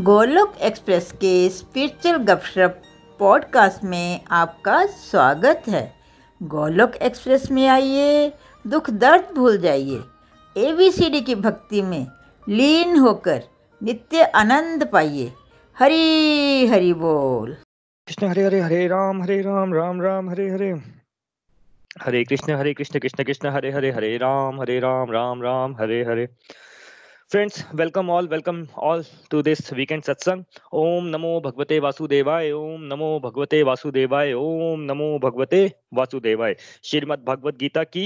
Golok express के spiritual गपशप podcast में आपका स्वागत है। गोलोक एक्सप्रेस में आइए, दुख दर्द भूल जाइए। एबीसीडी की भक्ति में लीन होकर नित्य आनंद पाइए। हरी, हरि बोल। Krishna Hare Hare Hare Ram Hare Ram Ram Ram, Hare Hare. Hare Krishna Hare Krishna Krishna Krishna, Hare Hare Hare Ram Hare Ram Ram Ram, Hare Hare. Friends welcome all welcome all to this weekend satsang Om नमो भगवते वासुदेवाय ओम नमो भगवते वासुदेवाय ओम नमो भगवते वासुदेवाय श्रीमद् भगवत गीता की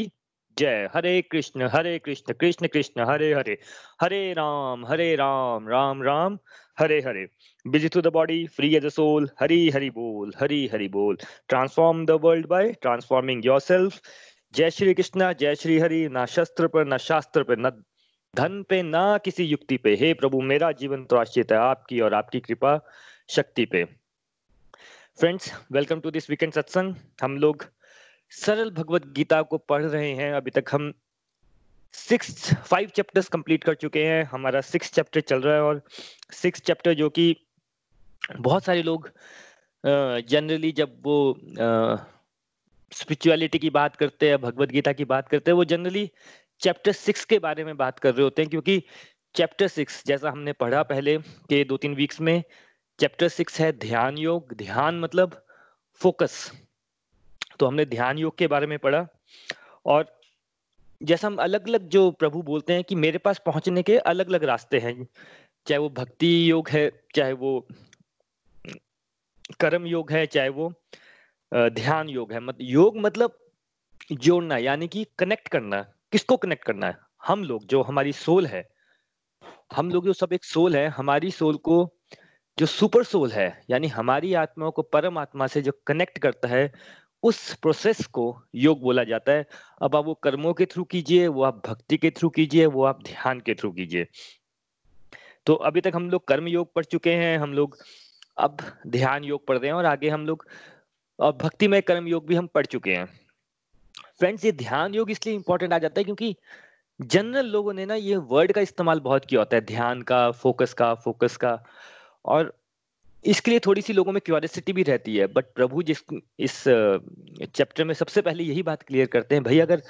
जय Hare Krishna Hare Krishna Krishna Krishna Hare Hare Hare Ram Hare Ram Ram Ram Hare Hare busy to the body free as a soul, hari hari bol, hari hari bol. Transform the world by transforming yourself. जय श्री कृष्णा जय श्री हरि ना शस्त्र पर ना शास्त्र पर न धन पे ना किसी युक्ति पे। हे प्रभु, मेरा जीवन तो आश्रित है आपकी और आपकी कृपा शक्ति पे। Friends welcome to this weekend satsang हम लोग सरल भगवत गीता को पढ़ रहे हैं। अभी तक हम सिक्स फाइव चैप्टर्स कंप्लीट कर चुके हैं। हमारा सिक्स चैप्टर चल रहा है और सिक्स चैप्टर जो कि बहुत सारे लोग जनरली जब वो स्पिरिचुअलिटी की बात करते हैं, भगवत गीता की बात करते हैं, वो जनरली चैप्टर सिक्स के बारे में बात कर रहे होते हैं, क्योंकि चैप्टर सिक्स, जैसा हमने पढ़ा पहले के दो तीन वीक्स में, चैप्टर सिक्स है ध्यान योग। ध्यान मतलब फोकस तो हमने ध्यान योग के बारे में पढ़ा। और जैसा हम अलग अलग जो प्रभु बोलते हैं कि मेरे पास पहुँचने के अलग अलग रास्ते हैं, चाहे वो भक्ति योग है, चाहे वो कर्म योग है, चाहे वो ध्यान योग है। मतलब योग मतलब जोड़ना, यानी कि कनेक्ट करना। किसको कनेक्ट करना है? हम लोग, जो हमारी सोल है। हम लोग जो सब एक सोल है, हमारी सोल को, जो सुपर सोल है, यानी हमारी आत्मा को परम आत्मा से जो कनेक्ट करता है, उस प्रोसेस को योग बोला जाता है। अब आप वो कर्मों के थ्रू कीजिए, वो आप भक्ति के थ्रू कीजिए, वो आप ध्यान के थ्रू कीजिए। तो अभी तक हम लोग कर्म योग पढ़ चुके हैं, हम लोग अब ध्यान योग पढ़ रहे हैं और आगे हम लोग भक्तिमय कर्म योग भी हम पढ़ चुके हैं। फ्रेंड्स ये ध्यान योग इसलिए इंपॉर्टेंट आ जाता है क्योंकि जनरल लोगों ने ना ये वर्ड का इस्तेमाल बहुत किया होता है, ध्यान का फोकस का फोकस का। और इसके लिए थोड़ी सी लोगों में क्यूरियोसिटी भी रहती है। बट प्रभु जिस, इस चैप्टर में सबसे पहले यही बात क्लियर करते हैं, भाई अगर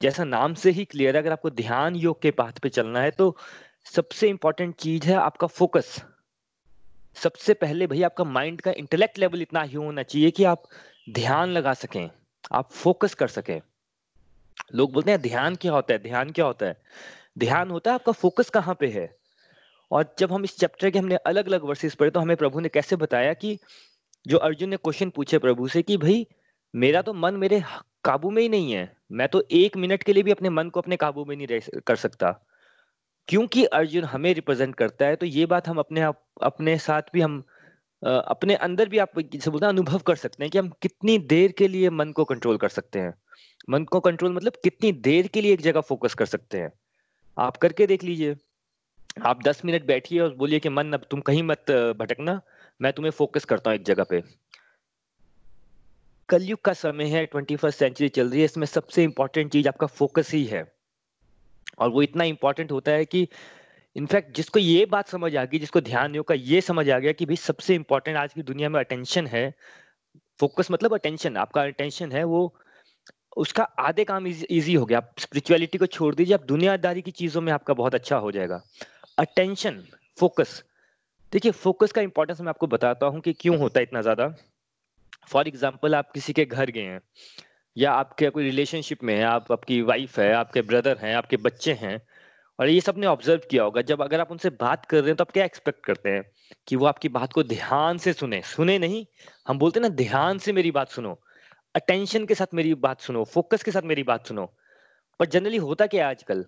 जैसा नाम से ही क्लियर है, अगर आपको ध्यान योग के पाथ पे चलना है तो सबसे इंपॉर्टेंट चीज़ है आपका फोकस सबसे पहले भाई आपका माइंड का इंटेलेक्ट लेवल इतना ही होना चाहिए कि आप ध्यान लगा सकें। आप फोकस कर सके। लोग बोलते हैं, ध्यान क्या होता है? ध्यान क्या होता है? ध्यान होता है आपका फोकस कहाँ पे है? और जब हम इस चैप्टर के हमने अलग अलग वर्सेस पढ़े तो हमें प्रभु ने कैसे बताया कि जो अर्जुन ने क्वेश्चन पूछे प्रभु से कि, भाई, मेरा तो मन मेरे काबू में ही नहीं है। मैं तो एक मिनट के लिए भी अपने मन को अपने काबू में नहीं रह कर सकता। क्योंकि अर्जुन हमें रिप्रेजेंट करता है तो ये बात हम अपने आप, अपने साथ भी हम अपने अंदर भी आप जैसे बोलते हैं, अनुभव कर सकते हैं कि हम कितनी देर के लिए मन को कंट्रोल कर सकते हैं। मन को कंट्रोल मतलब कितनी देर के लिए एक जगह फोकस कर सकते हैं। आप करके देख लीजिए। आप दस मिनट बैठिए और बोलिए कि, मन, अब तुम कहीं मत भटकना। मैं तुम्हें फोकस करता हूँ एक जगह पे। कलयुग का समय है ट्वेंटी फ़र्स्ट सेंचुरी चल रही है। इसमें सबसे इंपॉर्टेंट चीज़ आपका फोकस ही है। और वो इतना इंपॉर्टेंट होता है कि इनफैक्ट जिसको ये बात समझ आ गई, जिसको ध्यान योग का ये समझ आ गया कि भाई सबसे इंपॉर्टेंट आज की दुनिया में अटेंशन है। फोकस मतलब अटेंशन आपका अटेंशन है वो, उसका आधे काम इजी हो गया। आप स्पिरिचुअलिटी को छोड़ दीजिए, आप दुनियादारी की चीज़ों में आपका बहुत अच्छा हो जाएगा। अटेंशन फोकस देखिए फोकस का इंपॉर्टेंस मैं आपको बताता हूँ कि क्यों होता है इतना ज़्यादा। फॉर एग्ज़ाम्पल आप किसी के घर गए हैं, या आपके कोई रिलेशनशिप में है, आप, आपकी वाइफ है, आपके ब्रदर हैं, आपके बच्चे हैं और ये सबने ऑब्ज़र्व किया होगा, जब अगर आप उनसे बात कर रहे हैं तो आप क्या एक्सपेक्ट करते हैं? कि वो आपकी बात को ध्यान से सुने। सुने नहीं, हम बोलते हैं ना, ध्यान से मेरी बात सुनो अटेंशन के साथ मेरी बात सुनो फोकस के साथ मेरी बात सुनो। पर जनरली होता क्या है आजकल?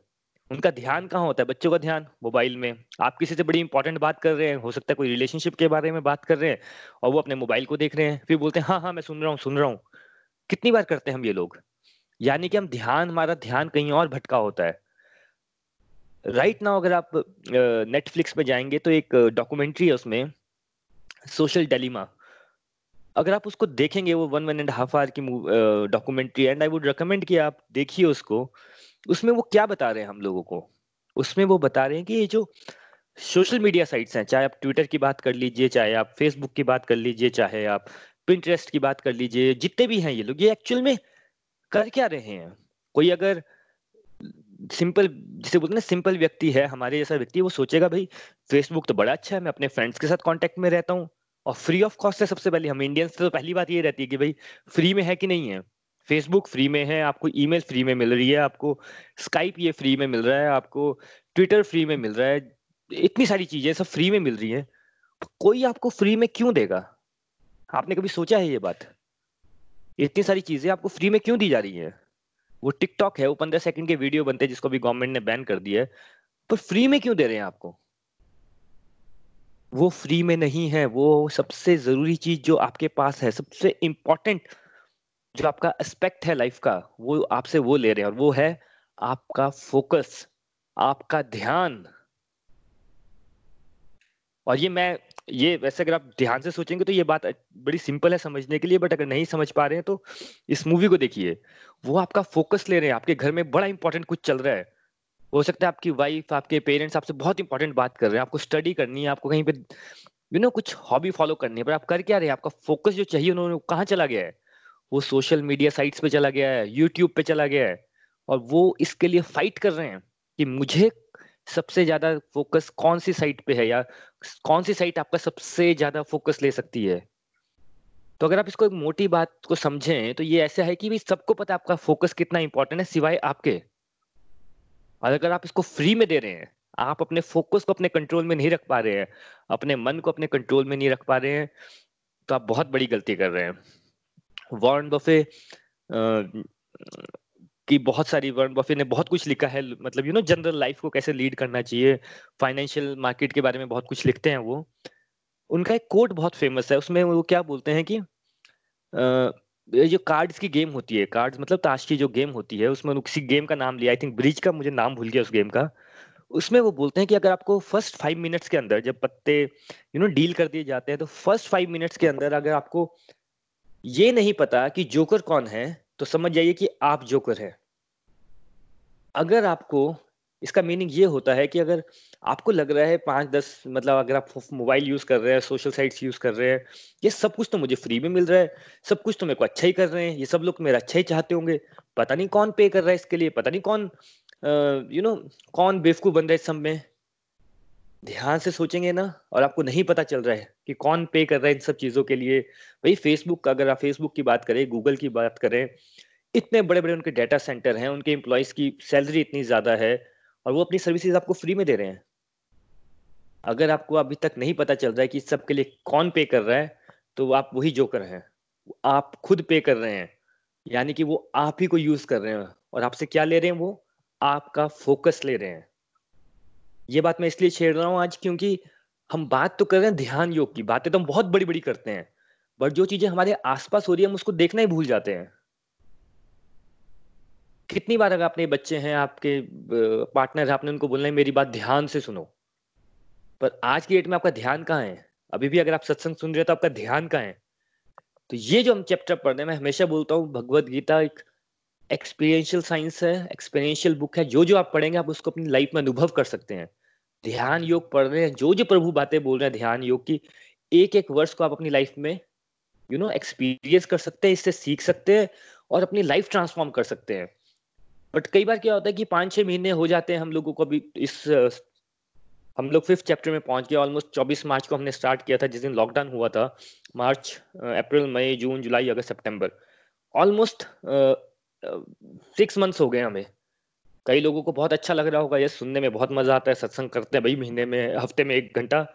उनका ध्यान कहाँ होता है? बच्चों का ध्यान मोबाइल में। आप किसी से बड़ी इंपॉर्टेंट बात कर रहे हैं, हो सकता है कोई रिलेशनशिप के बारे में बात कर रहे हैं और वो अपने मोबाइल को देख रहे हैं, फिर बोलते हैं हाँ हाँ मैं सुन रहा हूँ, सुन रहा हूँ। कितनी बार करते हैं हम ये लोग? यानी कि हम ध्यान, हमारा ध्यान कहीं और भटका होता है। राइट नाउ अगर आप नेटफ्लिक्स पे जाएँगे तो एक डॉक्यूमेंट्री है उसमें सोशल डेलीमा अगर आप उसको देखेंगे, वो one one and half hour की documentary and I would recommend कि आप देखिए उसको। उसमें वो क्या बता रहे हैं हम लोगों को? उसमें वो बता रहे हैं कि ये जो सोशल मीडिया साइट्स हैं, चाहे आप ट्विटर की बात कर लीजिए, चाहे आप फेसबुक की बात कर लीजिए, चाहे आप पिंटरेस्ट की बात कर लीजिए, जितने भी हैं ये लोग, ये एक्चुअल में कर क्या रहे हैं? कोई अगर सिंपल, जिसे बोलते हैं सिंपल व्यक्ति है, हमारे जैसा व्यक्ति, वो सोचेगा, भाई फेसबुक तो बड़ा अच्छा है, मैं अपने फ्रेंड्स के साथ कांटेक्ट में रहता हूँ और फ्री ऑफ़ कॉस्ट है सबसे पहले। हम इंडियंस से तो पहली बात ये रहती है कि, भाई फ्री में है कि नहीं है? फेसबुक फ्री में है, आपको ईमेल फ्री में मिल रही है, आपको स्काइप ये फ्री में मिल रहा है, आपको ट्विटर फ्री में मिल रहा है, इतनी सारी चीज़ें सब फ्री में मिल रही है। कोई आपको फ्री में क्यों देगा? आपने कभी सोचा है ये बात? इतनी सारी चीज़ें आपको फ्री में क्यों दी जा रही है? वो टिकटॉक है, वो पंद्रह सेकंड के वीडियो बनते हैं जिसको भी गवर्नमेंट ने बैन कर दिया है। पर फ्री में क्यों दे रहे हैं आपको? वो फ्री में नहीं है, वो सबसे ज़रूरी चीज़ जो आपके पास है, सबसे इंपॉर्टेंट जो आपका एस्पेक्ट है लाइफ का, वो आपसे वो ले रहे हैं और वो है आपका फोकस आपका ध्यान। और ये मैं ये वैसे अगर आप ध्यान से सोचेंगे तो ये बात बड़ी सिंपल है समझने के लिए, बट अगर नहीं समझ पा रहे हैं तो इस मूवी को देखिए। वो आपका फोकस ले रहे हैं, आपके घर में बड़ा इंपॉर्टेंट कुछ चल रहा है। हो सकता है आपकी वाइफ आपके पेरेंट्स आपसे बहुत इंपॉर्टेंट बात कर रहे हैं, आपको स्टडी करनी है, आपको कहीं पे यू नो कुछ हॉबी फॉलो करनी है, पर आप कर क्या रहे हैं? आपका फोकस जो चाहिए उन्होंने कहाँ चला गया है? वो सोशल मीडिया साइट्स पे चला गया है यूट्यूब पे चला गया है, और वो इसके लिए फाइट कर रहे हैं कि मुझे सबसे ज़्यादा फोकस कौन सी साइट पे है या कौन सी साइट आपका सबसे ज़्यादा फोकस ले सकती है? तो अगर आप इसको एक मोटी बात को समझें तो ये ऐसा है कि भाई सबको पता है आपका फोकस कितना इंपॉर्टेंट है सिवाय आपके। और अगर आप इसको फ्री में दे रहे हैं, आप अपने फोकस को अपने कंट्रोल में नहीं रख पा रहे हैं, अपने मन को अपने कंट्रोल में नहीं रख पा रहे हैं तो आप बहुत बड़ी गलती कर रहे हैं। वॉर्न बफे कि बहुत सारी वर्न बफे ने बहुत कुछ लिखा है मतलब यू नो जनरल लाइफ को कैसे लीड करना चाहिए फाइनेंशियल मार्केट के बारे में बहुत कुछ लिखते हैं वो। उनका एक कोट बहुत फ़ेमस है, उसमें वो क्या बोलते हैं कि ये जो कार्ड्स की गेम होती है कार्ड्स मतलब ताश की जो गेम होती है, उसमें किसी गेम का नाम लिया आई थिंक ब्रिज का मुझे नाम भूल गया उस गेम का। उसमें वो बोलते हैं कि अगर आपको फ़र्स्ट फाइव मिनट्स के अंदर जब पत्ते यू नो डील कर दिए जाते हैं तो फ़र्स्ट फाइव मिनट्स के अंदर अगर आपको ये नहीं पता कि जोकर कौन है तो समझ जाइए कि आप जोकर है। अगर आपको इसका मीनिंग ये होता है कि अगर आपको लग रहा है पाँच दस मतलब अगर आप मोबाइल यूज़ कर रहे हैं, सोशल साइट्स यूज़ कर रहे हैं, ये सब कुछ तो मुझे फ्री में मिल रहा है, सब कुछ तो मेरे को अच्छा ही कर रहे हैं, ये सब लोग मेरा अच्छा ही चाहते होंगे। पता नहीं कौन पे कर रहा है इसके लिए, पता नहीं कौन यू नो कौन बेवकूफ़ बन रहा है इस सब में। ध्यान से सोचेंगे ना, और आपको नहीं पता चल रहा है कि कौन पे कर रहा है इन सब चीज़ों के लिए। भाई फेसबुक का, अगर आप फेसबुक की बात करें गूगल की बात करें, इतने बड़े बड़े उनके डाटा सेंटर हैं, उनके एम्प्लॉयज़ की सैलरी इतनी ज़्यादा है, और वो अपनी सर्विसेज़ आपको फ्री में दे रहे हैं। अगर आपको अभी तक नहीं पता चल रहा है कि सबके लिए कौन पे कर रहा है तो आप वही जोकर हैं। आप खुद पे कर रहे हैं, यानी कि वो आप ही को यूज़ कर रहे हैं। और आपसे क्या ले रहे हैं वो? आपका फोकस ले रहे हैं। ये बात मैं इसलिए छेड़ रहा हूँ आज क्योंकि हम बात तो कर रहे हैं ध्यान योग की, बातें तो हम बहुत बड़ी बड़ी करते हैं बट जो चीज़ें हमारे आसपास हो रही है, हम उसको देखना ही भूल जाते हैं। कितनी बार अगर आपने बच्चे हैं, आपके पार्टनर आपने उनको बोलना है, मेरी बात ध्यान से सुनो। पर आज की डेट में आपका ध्यान कहाँ है? अभी भी अगर आप सत्संग सुन रहे हो तो आपका ध्यान कहाँ है? तो ये जो हम चैप्टर पढ़ रहे हैं, मैं हमेशा बोलता हूँ भगवत गीता एक एक्सपीरियंशियल साइंस है एक्सपीरियंशियल बुक है जो जो आप पढ़ेंगे, आप उसको अपनी लाइफ में अनुभव कर सकते हैं। ध्यान योग पढ़ रहे हैं, जो जो प्रभु बातें बोल रहे हैं, ध्यान योग की एक एक वर्ष को आप अपनी लाइफ में यू नो एक्सपीरियंस कर सकते हैं, इससे सीख सकते हैं और अपनी लाइफ ट्रांसफॉर्म कर सकते हैं। बट कई बार क्या होता है कि पाँच छह महीने हो जाते हैं हम लोगों को अभी इस, हम लोग फिफ्थ चैप्टर में पहुँच गए ऑलमोस्ट चौबीस मार्च को हमने स्टार्ट किया था, जिस दिन लॉकडाउन हुआ था, मार्च, अप्रैल, मई, जून, जुलाई, अगस्त, सितंबर। ऑलमोस्ट सिक्स मंथ्स हो गए हमें। कई लोगों को बहुत अच्छा लग रहा होगा ये सुनने में बहुत मज़ा आता है, सत्संग करते हैं भाई महीने में, हफ़्ते में एक घंटा।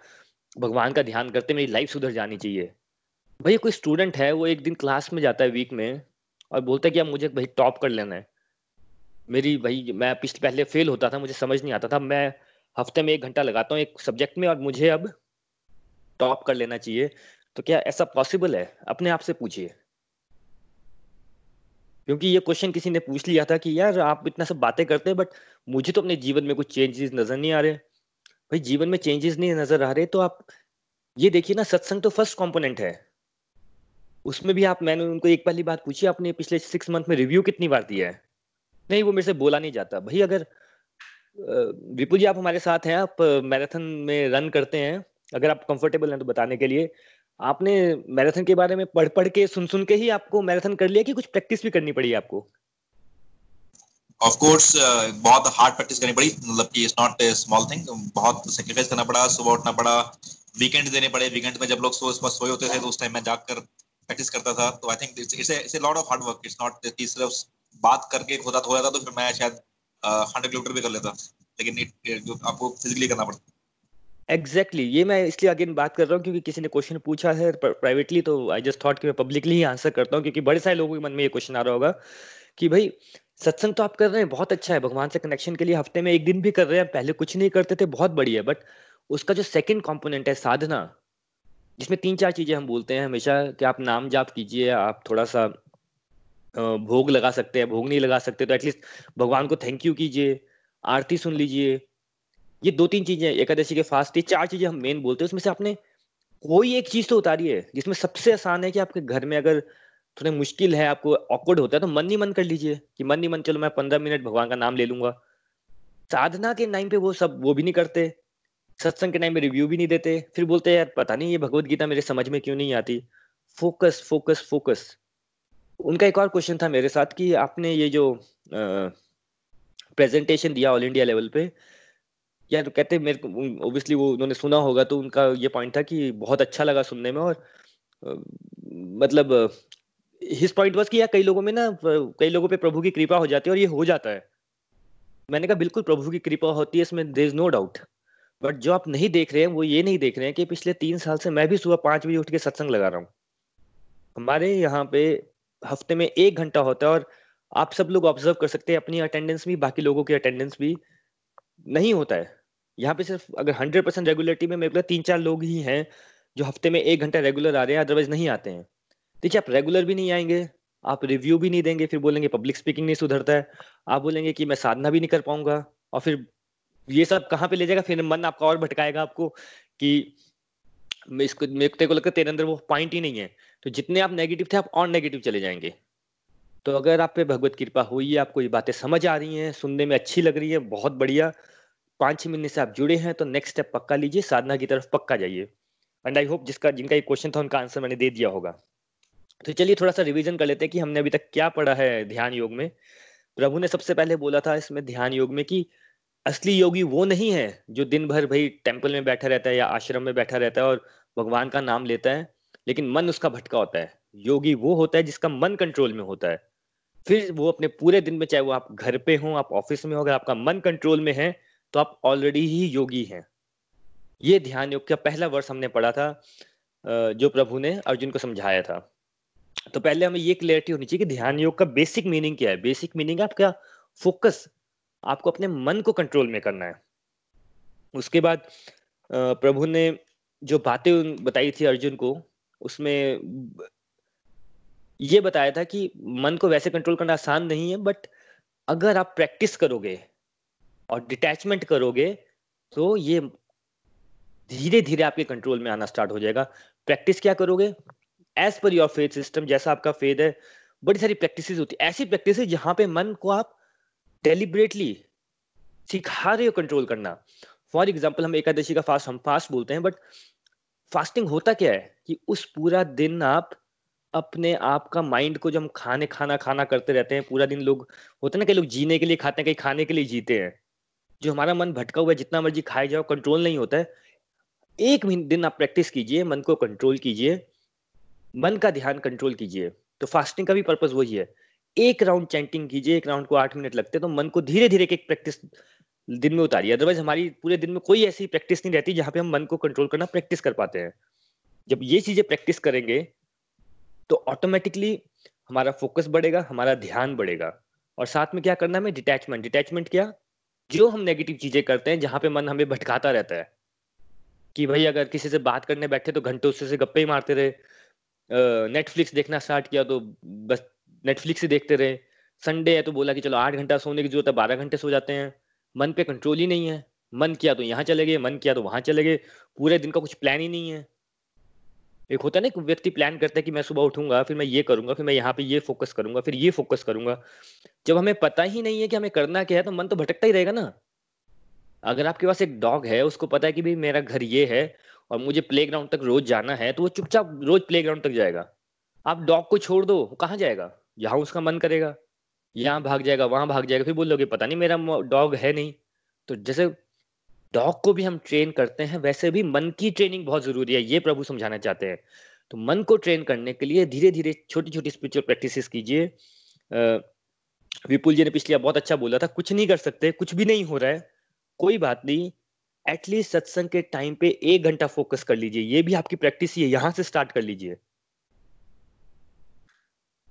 भगवान का ध्यान करते मेरी लाइफ सुधर जानी चाहिए। भाई कोई स्टूडेंट है, वो एक दिन क्लास में जाता है वीक में और बोलता है कि अब मुझे भाई टॉप कर लेना है। मेरी भाई, मैं पिछले, पहले फेल होता था, मुझे समझ नहीं आता था। मैं हफ़्ते में एक घंटा लगाता हूँ एक सब्जेक्ट में और मुझे अब टॉप कर लेना चाहिए। तो क्या ऐसा पॉसिबल है? अपने आप से पूछिए। क्योंकि ये क्वेश्चन किसी ने पूछ लिया था कि यार, आप इतना सब बातें करते हैं बट मुझे तो अपने जीवन में कुछ चेंजेस नज़र नहीं आ रहे। भाई, जीवन में चेंजेस नहीं नज़र आ रहे तो आप, ये देखिए ना, सत्संग तो फ़र्स्ट कंपोनेंट है। उसमें भी आप, मैंने उनको एक पहली बात पूछी, आपने पिछले सिक्स मंथ में रिव्यू कितनी बार दिया है? नहीं, वो मेरे से बोला नहीं जाता। भाई, अगर विपुल जी, आप हमारे साथ हैं, आप मैराथन में रन करते हैं, अगर आप कंफर्टेबल हैं तो बताने के लिए। आपने मैराथन के बारे में पढ़ पढ़ के सुन सुन के ही आपको मैराथन कर लिया कि कुछ प्रैक्टिस भी करनी पड़ी आपको? ऑफ़ कोर्स uh, बहुत हार्ड प्रैक्टिस करनी पड़ी मतलब कि it's not a small thing बहुत सेक्रीफाइस करना पड़ा सुबह उठना पड़ा वीकेंड देने पड़े वीकेंड में जब लोग सो सोए होते थे तो उस टाइम मैं जाकर प्रैक्टिस करता था तो I think it's it's lot of hard work it's not कि सिर्फ़ बात करके होता हो जाता तो फिर मैं शायद हंड्रेड किलोमीटर भी कर लेता लेकिन जो आपको फिजिकली करना पड़ता। Exactly exactly. ये मैं इसलिए अगेन बात कर रहा हूँ क्योंकि किसी ने क्वेश्चन पूछा है प्राइवेटली तो आई जस्ट थॉट कि मैं पब्लिकली ही आंसर करता हूँ क्योंकि बड़े सारे लोगों के मन में ये क्वेश्चन आ रहा होगा कि भाई, सत्संग तो आप कर रहे हैं, बहुत अच्छा है भगवान से कनेक्शन के लिए हफ़्ते में एक दिन भी कर रहे हैं, पहले कुछ नहीं करते थे, बहुत बढ़िया बट उसका जो सेकंड कंपोनेंट है साधना, जिसमें तीन चार चीज़ें हम बोलते हैं हमेशा कि आप नाम जाप कीजिए, आप थोड़ा सा भोग लगा सकते हैं, भोग नहीं लगा सकते तो एटलीस्ट भगवान को थैंक यू कीजिए, आरती सुन लीजिए ये दो तीन चीज़ें एकादशी के फास्ट, ये चार चीज़ें हम मेन बोलते हैं, उसमें से आपने कोई एक चीज़ तो उतारी है, जिसमें सबसे आसान है कि आपके घर में अगर थोड़ा मुश्किल है, आपको ऑकवर्ड होता है तो मन ही मन कर लीजिए कि मन ही मन, चलो मैं पंद्रह मिनट भगवान का नाम ले लूँगा। साधना के टाइम पे वो सब, वो भी नहीं करते, सत्संग के टाइम पे रिव्यू भी नहीं देते, फिर बोलते हैं, यार, पता नहीं, ये भगवत गीता मेरे समझ में क्यों नहीं आती? फोकस फोकस फोकस उनका एक और क्वेश्चन था मेरे साथ कि आपने ये जो प्रेजेंटेशन दिया ऑल इंडिया लेवल पे या तो कहते मेरे को ओब्वियसली वो उन्होंने सुना होगा तो उनका ये पॉइंट था कि बहुत अच्छा लगा सुनने में और मतलब हिस पॉइंट वॉज़ कि यार कई लोगों में ना कई लोगों पे प्रभु की कृपा हो जाती है और ये हो जाता है। मैंने कहा बिल्कुल प्रभु की कृपा होती है इसमें there is no doubt but जो आप नहीं देख रहे हैं, वो ये नहीं देख रहे हैं कि पिछले तीन साल से मैं भी सुबह पाँच बजे उठ के सत्संग लगा रहा हूँ। हमारे यहाँ पे हफ़्ते में एक घंटा होता है और आप सब लोग ऑब्ज़र्व कर सकते हैं, अपनी अटेंडेंस भी, बाकी लोगों की अटेंडेंस भी। नहीं होता है। यहाँ पे सिर्फ़ अगर हंड्रेड परसेंट रेगुलरिटी में मेरे तीन चार लोग ही हैं जो हफ़्ते में एक घंटा रेगुलर आ रहे हैं अदरवाइज़ नहीं आते हैं। देखिए, आप रेगुलर भी नहीं आएँगे, आप रिव्यू भी नहीं देंगे, फिर बोलेंगे पब्लिक स्पीकिंग नहीं सुधरता है। आप बोलेंगे कि मैं साधना भी नहीं कर पाऊँगा, और फिर ये सब कहाँ पे ले जाएगा? फिर मन आपका और भटकाएगा आपको कि इसको, मेरे को लगता है तेरे अंदर वो पॉइंट ही नहीं है। तो जितने आप नेगेटिव थे, आप और नेगेटिव चले जाएँगे। तो अगर आप पे भगवत कृपा हुई है आपको ये बातें समझ आ रही हैं, सुनने में अच्छी लग रही है, बहुत बढ़िया। पाँच छह महीने से आप जुड़े हैं तो नेक्स्ट स्टेप पक्का लीजिए, साधना की तरफ़ पक्का जाइए। एंड आई होप जिसका, जिनका एक क्वेश्चन था, उनका आंसर मैंने दे दिया होगा। तो चलिए थोड़ा सा रिवीजन कर लेते हैं कि हमने अभी तक क्या पढ़ा है ध्यान योग में। प्रभु ने सबसे पहले बोला था इसमें ध्यान योग में कि असली योगी वो नहीं है जो दिन भर भाई टेंपल में बैठा रहता है या आश्रम में बैठा रहता है और भगवान का नाम लेता है, लेकिन मन उसका भटका होता है। योगी वो होता है जिसका मन कंट्रोल में होता है। फिर वो अपने पूरे दिन में, चाहे वो आप घर पे हो, आप ऑफ़िस में हो, अगर आपका मन कंट्रोल में है तो आप ऑलरेडी ही योगी हैं। ये ध्यान योग का पहला वर्ष हमने पढ़ा था जो प्रभु ने अर्जुन को समझाया था। तो पहले हमें ये क्लियरिटी होनी चाहिए कि ध्यान योग का बेसिक मीनिंग क्या है? बेसिक मीनिंग आपका फोकस आपको अपने मन को कंट्रोल में करना है। उसके बाद प्रभु ने जो बातें बताई थी अर्जुन को, उसमें ये बताया था कि मन को वैसे कंट्रोल करना आसान नहीं है बट अगर आप प्रैक्टिस करोगे और डिटैचमेंट करोगे तो ये धीरे धीरे आपके कंट्रोल में आना स्टार्ट हो जाएगा। प्रैक्टिस क्या करोगे? As per your faith system जैसा आपका फेद है, बड़ी सारी प्रैक्टिस होती है। ऐसी प्रैक्टिस जहाँ पे मन को आप डेलिबरेटली सिखा रहे हो कंट्रोल करना। फॉर एग्ज़ाम्पल हम एकादशी का फास्ट हम फास्ट बोलते हैं बट फास्टिंग होता क्या है? कि उस पूरा दिन आप अपने आप का माइंड को जब हम खाने, खाना खाना करते रहते हैं, पूरा दिन लोग, होते हैं ना कई लोग जीने के लिए खाते हैं, कहीं खाने के लिए जीते हैं। जो हमारा मन भटका हुआ है, जितना मर्ज़ी खाए जाओ कंट्रोल नहीं होता है। एक दिन आप प्रैक्टिस कीजिए, मन को कंट्रोल कीजिए। मन का ध्यान कंट्रोल कीजिए। तो फास्टिंग का भी पर्पज वही है। एक राउंड चैंटिंग कीजिए, एक राउंड को आठ मिनट लगते हैं तो मन को धीरे धीरे एक प्रैक्टिस दिन में उतारिए। अदरवाइज़ हमारी पूरे दिन में कोई ऐसी प्रैक्टिस नहीं रहती जहाँ पे हम मन को कंट्रोल करना प्रैक्टिस कर पाते हैं। जब ये चीज़ें प्रैक्टिस करेंगे तो ऑटोमेटिकली हमारा फोकस बढ़ेगा, हमारा ध्यान बढ़ेगा। और साथ में क्या करना है डिटैचमेंट डिटैचमेंट क्या? जो हम नेगेटिव चीज़ें करते हैं, जहाँ पे मन हमें भटकाता रहता है, कि भाई अगर किसी से बात करने बैठे तो घंटों से गप्पे ही मारते रहे। नेटफ्लिक्स देखना स्टार्ट किया तो बस नेटफ्लिक्स ही देखते रहे। संडे है तो बोला कि चलो आठ घंटा सोने की ज़रूरत है, बारह घंटे सो जाते हैं। मन पे कंट्रोल ही नहीं है। मन किया तो यहाँ चले गए, मन किया तो वहाँ चले गए। पूरे दिन का कुछ प्लान ही नहीं है। एक होता है ना व्यक्ति प्लान करता है कि मैं सुबह उठूँगा, फिर मैं ये करूँगा, फिर मैं यहाँ पे ये फोकस करूँगा, फिर ये फोकस करूँगा। जब हमें पता ही नहीं है कि हमें करना क्या है तो मन तो भटकता ही रहेगा ना। अगर आपके पास एक डॉग है, उसको पता है कि भाई मेरा घर ये है और मुझे प्लेग्राउंड तक रोज जाना है तो वो चुपचाप रोज प्लेग्राउंड तक जाएगा। आप डॉग को छोड़ दो कहाँ जाएगा? यहाँ उसका मन करेगा। यहाँ भाग जाएगा, वहाँ भाग जाएगा, फिर बोलोगे पता नहीं मेरा डॉग है नहीं। तो जैसे डॉग को भी हम ट्रेन करते हैं, वैसे भी मन की ट्रेनिंग बहुत ज़रूरी है, ये प्रभु समझाना चाहते हैं। तो मन को ट्रेन करने के लिए धीरे धीरे छोटी छोटी स्पिरिचुअल प्रैक्टिस कीजिए विपुल जी ने पिछले बहुत अच्छा बोला था, कुछ नहीं कर सकते, कुछ भी नहीं हो रहा है, कोई बात नहीं एटलीस्ट सत्संग के टाइम पे एक घंटा फोकस कर लीजिए, ये भी आपकी प्रैक्टिस ही है, यहाँ से स्टार्ट कर लीजिए।